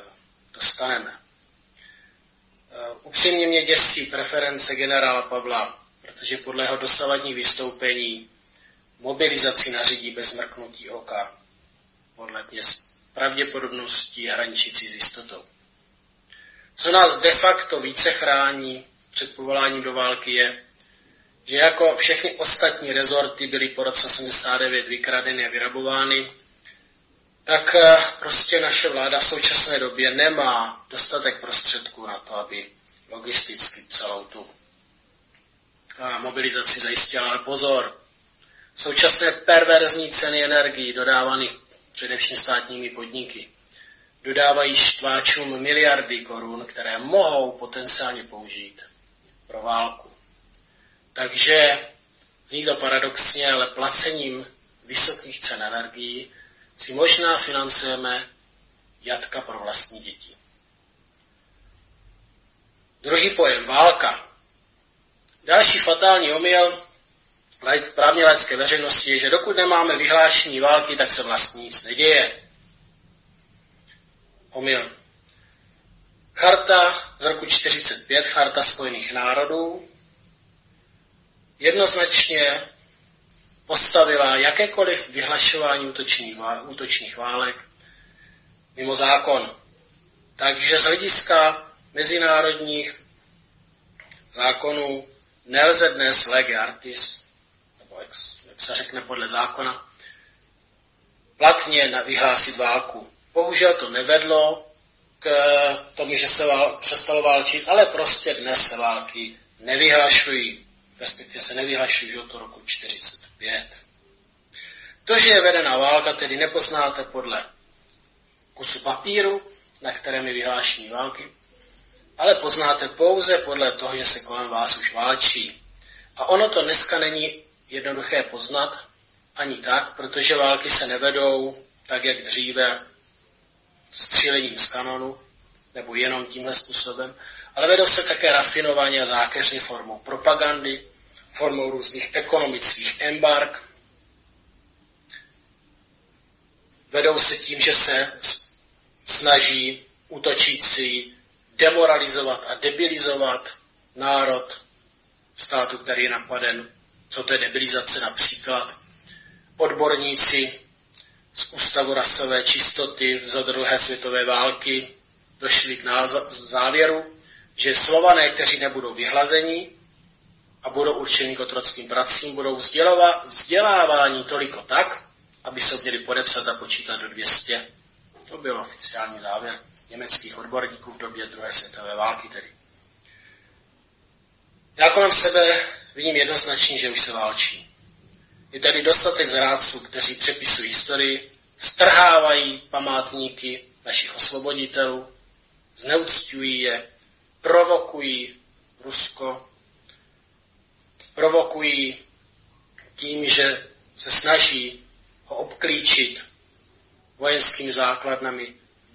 dostaneme. Eh, upřímně mě děsí preference generála Pavla protože podle jeho dosavadní vystoupení mobilizaci nařídí bez mrknutí oka, podle mě s pravděpodobností hraničící s jistotou. Co nás de facto více chrání před povoláním do války je, že jako všechny ostatní rezorty byly po roce 79 vykradeny a vyrabovány, tak eh, prostě naše vláda v současné době nemá dostatek prostředků na to, aby logisticky celou tu a mobilizaci zajistila. Ale pozor, současné perverzní ceny energií dodávané především státními podniky dodávají štváčům miliardy korun, které mohou potenciálně použít pro válku. Takže zní to paradoxně, ale placením vysokých cen energií si možná financujeme jatka pro vlastní děti. Druhý pojem, válka. Další fatální omyl právně laické veřejnosti je, že dokud nemáme vyhlášení války, tak se vlastně nic neděje. Omyl. Charta z roku 45, Charta Spojených národů, jednoznačně postavila jakékoliv vyhlašování útočných válek mimo zákon. Takže z hlediska mezinárodních zákonů nelze dnes lege artis, nebo jak, jak se řekne podle zákona, platně vyhlásit válku. Bohužel to nevedlo k tomu, že se vál, přestalo válčit, ale prostě dnes se války nevyhlašují, respektive se nevyhlašují od roku 45. To, že je vedena válka, tedy nepoznáte podle kusu papíru, na kterém je vyhlášení války, ale poznáte pouze podle toho, že se kolem vás už válčí. A ono to dneska není jednoduché poznat ani tak, protože války se nevedou tak, jak dříve střílením z kanonu, nebo jenom tímhle způsobem, ale vedou se také rafinovaně a zákeřně formou propagandy, formou různých ekonomických embark. Vedou se tím, že se snaží útočící demoralizovat a debilizovat národ státu, který je napaden. Co to je debilizace například? Odborníci z Ústavu rasové čistoty za druhé světové války došli k závěru, že Slované, kteří nebudou vyhlazeni a budou určeni k otrockým pracím, budou vzdělávání toliko tak, aby se měli podepsat a počítat do 200. To byl oficiální závěr německých odborníků v době druhé světové války tedy. Já kolem sebe vidím jednoznačně, že už se válčí. Je tady dostatek zrádců, kteří přepisují historii, strhávají památníky našich osvoboditelů, zneuctují je, provokují Rusko, provokují tím, že se snaží ho obklíčit vojenskými základnami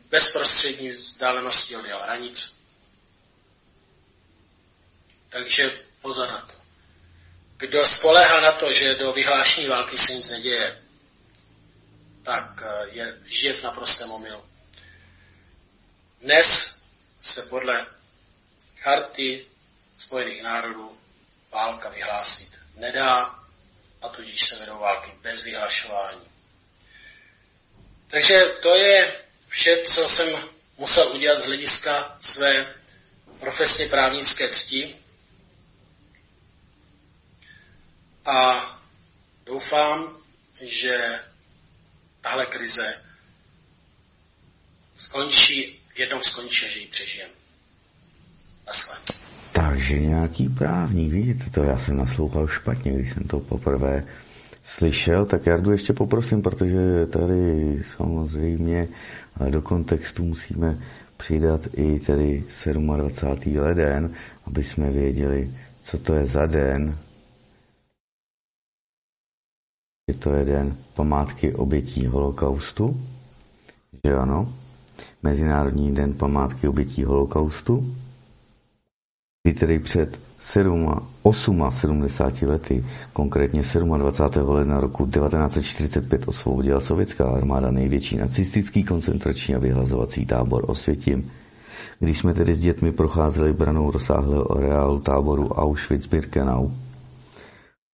bezprostřední vzdálenosti od jeho hranic. Takže pozor na to. Kdo spolehá na to, že do vyhlášení války se nic neděje, tak eh, je, žije v naprostém omylu. Dnes se podle charty Spojených národů válka vyhlásit nedá a tudíž se vedou války bez vyhlašování. Takže to je vše, co jsem musel udělat z hlediska své profesně právnické cti. A doufám, že tahle krize skončí, jednou skončí že ji přežijeme. Naschle. Takže nějaký právní, vidíte to, já jsem naslouchal špatně, když jsem to poprvé slyšel, tak já jdu ještě poprosím, protože tady samozřejmě do kontextu musíme přidat i tedy 27. leden, aby jsme věděli, co to je za den. Je to jeden památky obětí holokaustu, že ano, Mezinárodní den památky obětí holokaustu, kdy tedy před 7, 78 lety, konkrétně 27. ledna roku 1945 osvobodila sovětská armáda největší nacistický koncentrační a vyhlazovací tábor Osvětim. Když jsme tedy s dětmi procházeli branou rozsáhlého areálu táboru Auschwitz-Birkenau,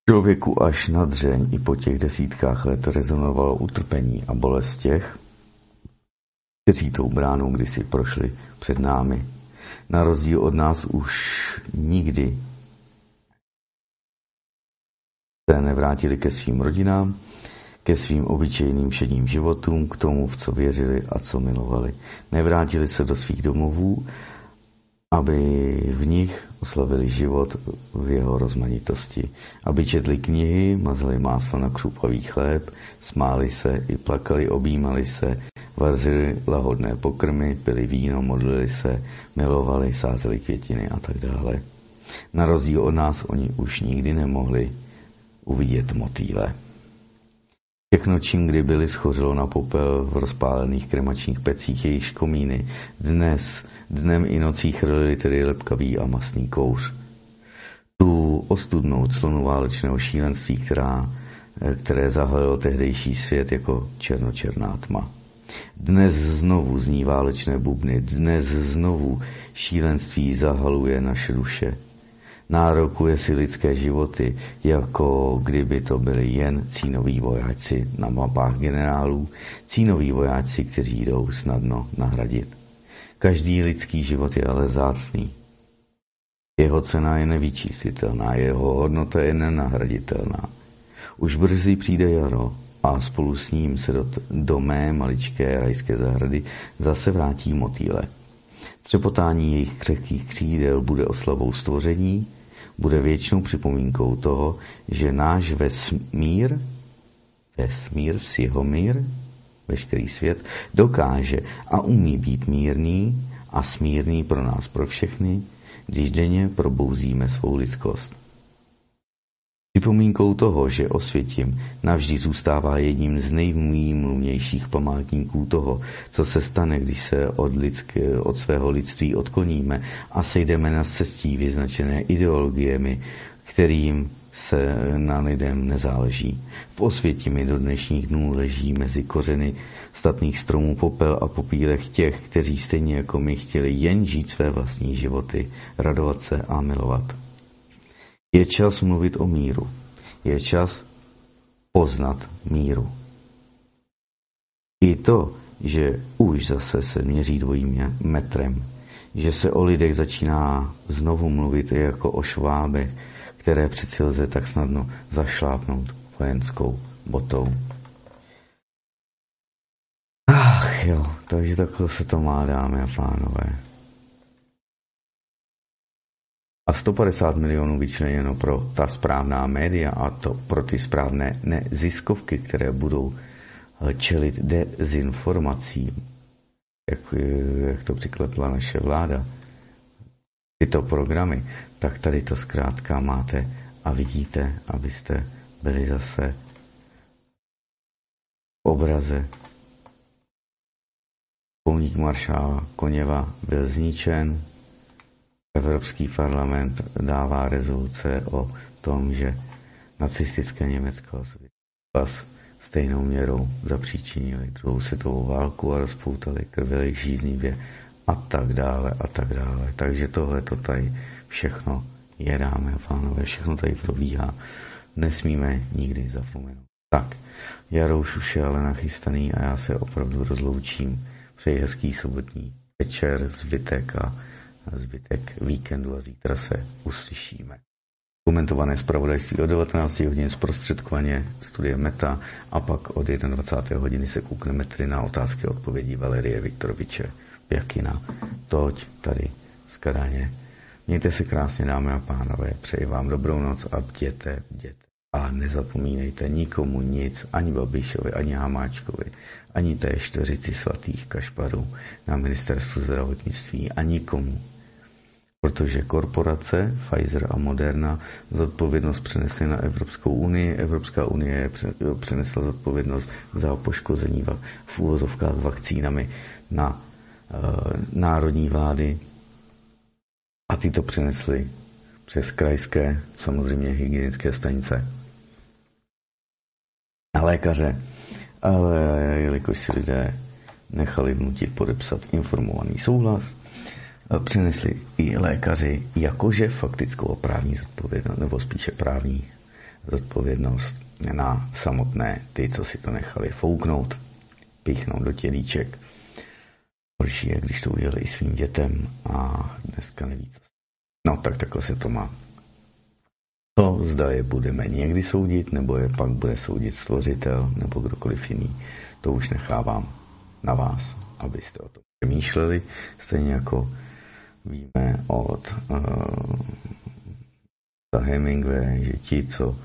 člověku až na dřeň i po těch desítkách let rezonovalo utrpení a bolest těch, kteří tou bránou kdysi prošli před námi na rozdíl od nás už nikdy se nevrátili ke svým rodinám, ke svým obyčejným všedním životům, k tomu, v co věřili a co milovali. Nevrátili se do svých domovů, aby v nich oslavili život v jeho rozmanitosti. Aby četli knihy, mazali máslo na křupavý chléb, smáli se i plakali, objímali se, vařili lahodné pokrmy, pili víno, modlili se, milovali, sázeli květiny a tak dále. Na rozdíl od nás oni už nikdy nemohli uvidět motýle. Všechno, čím kdy byli, schořilo na popel v rozpálených kremačních pecích jejich komíny. Dnes, dnem i nocí chrlili tedy lepkavý a masný kouř. Tu ostudnou clonu válečného šílenství, která, které zahalilo tehdejší svět jako černočerná tma. Dnes znovu zní válečné bubny, dnes znovu šílenství zahaluje naše duše. Nárokuje si lidské životy, jako kdyby to byli jen cínoví vojáci na mapách generálů, cínoví vojáci, kteří jdou snadno nahradit. Každý lidský život je ale zácný. Jeho cena je nevyčíslitelná, jeho hodnota je nenahraditelná. Už brzy přijde jaro, a spolu s ním se do, do mé maličké rajské zahrady zase vrátí motýle. Třepotání jejich křehkých křídel bude oslavou stvoření, bude věčnou připomínkou toho, že náš vesmír, vesmír, mír, veškerý svět, dokáže a umí být mírný a smírný pro nás, pro všechny, když denně probouzíme svou lidskost. Připomínkou toho, že Osvětim navždy zůstává jedním z nejmluvnějších památníků toho, co se stane, když se od, lidské, od svého lidství odkloníme a sejdeme na cestí vyznačené ideologiemi, kterým se na lidem nezáleží. V Osvětimi do dnešních dnů leží mezi kořeny statných stromů popel a popílech těch, kteří stejně jako my chtěli jen žít své vlastní životy, radovat se a milovat. Je čas mluvit o míru. Je čas poznat míru. I to, že už zase se měří dvojím metrem, že se o lidech začíná znovu mluvit jako o švábech, které přeci lze tak snadno zašlápnout vojenskou botou. Ach jo, takže takhle se to má, dámy a pánové. A 150 milionů vyčleněno pro ta správná média a to pro ty správné neziskovky, které budou eh, čelit dezinformacím, jak, eh, jak to přiklepla naše vláda, tyto programy, tak tady to zkrátka máte a vidíte, abyste byli zase v obraze. Pomník maršála Koněva byl zničen, Evropský parlament dává rezoluce o tom, že nacistické Německo a stejnou měrou zapříčinili druhou světovou válku a rozpoutali krvě žíznivě a tak dále a tak dále. Takže tohle to tady všechno je, dámy a pánové, všechno tady probíhá. Nesmíme nikdy zapomenout. Tak, Jaro už je ale nachystaný a já se opravdu rozloučím. Přeji hezký sobotní večer, zbytek a zbytek víkendu a zítra se uslyšíme. Komentované zpravodajství od 19 hodin zprostředkovaně studie Meta a pak od 21. hodiny se koukneme tedy na otázky a odpovědí Valerie Viktoroviče Pěkina. Toť tady z Kadaně. Mějte se krásně, dámy a pánové, přeji vám dobrou noc a bděte, bděte. A nezapomínejte nikomu nic, ani Babišovi, ani Hamáčkovi, ani té čtveřici svatých kašparů na ministerstvu zdravotnictví a nikomu protože korporace Pfizer a Moderna zodpovědnost přenesly na Evropskou unii. Evropská unie přenesla zodpovědnost za poškození v úvozovkách vakcínami na uh, národní vlády a ty to přenesly přes krajské, samozřejmě hygienické stanice a lékaře. Ale jelikož si lidé nechali vnutit podepsat informovaný souhlas, přinesli i lékaři jakože faktickou právní zodpovědnost, nebo spíše právní zodpovědnost na samotné ty, co si to nechali fouknout, píchnout do tělíček. Horší je, když to udělali i svým dětem a dneska neví, co. No, tak takhle se to má. To zda je budeme někdy soudit, nebo je pak bude soudit stvořitel, nebo kdokoliv jiný, to už nechávám na vás, abyste o tom přemýšleli, stejně jako Víme od uh, Hemingway, že ti, co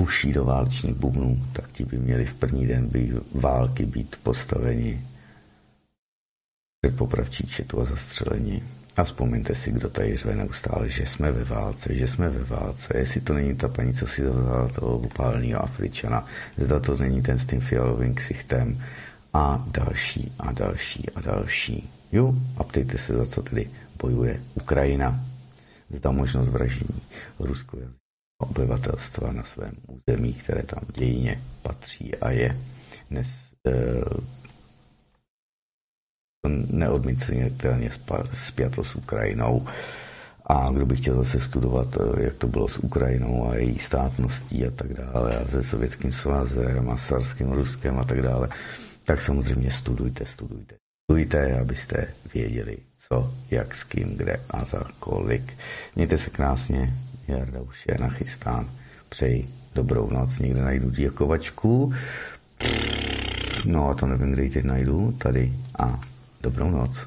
buší do válečných bubnů, tak ti by měli v první den by války být postaveni před popravčí četu a zastřelení. A vzpomeňte si, kdo tady řve neustále, že jsme ve válce, že jsme ve válce. Jestli to není ta paní, co si zavzala toho upáleného Afričana, zda to není ten s tím fialovým ksichtem a další a další a další. Jo, a ptejte se, za co tedy bojuje Ukrajina. Zda možnost vraždění ruského obyvatelstva na svém území, které tam dějině patří a je dnes eh, neodmyslitelně spjato s Ukrajinou. A kdo by chtěl zase studovat, eh, jak to bylo s Ukrajinou a její státností a tak dále, a se Sovětským svazem a Sarským Ruskem a tak dále, tak samozřejmě studujte, studujte. Studujte, abyste věděli, co, jak, s kým, kde a za kolik. Mějte se krásně, Jarda už je nachystán. Přeji dobrou noc, někde najdu děkovačku. No a to nevím, kde ji teď najdu, tady a dobrou noc.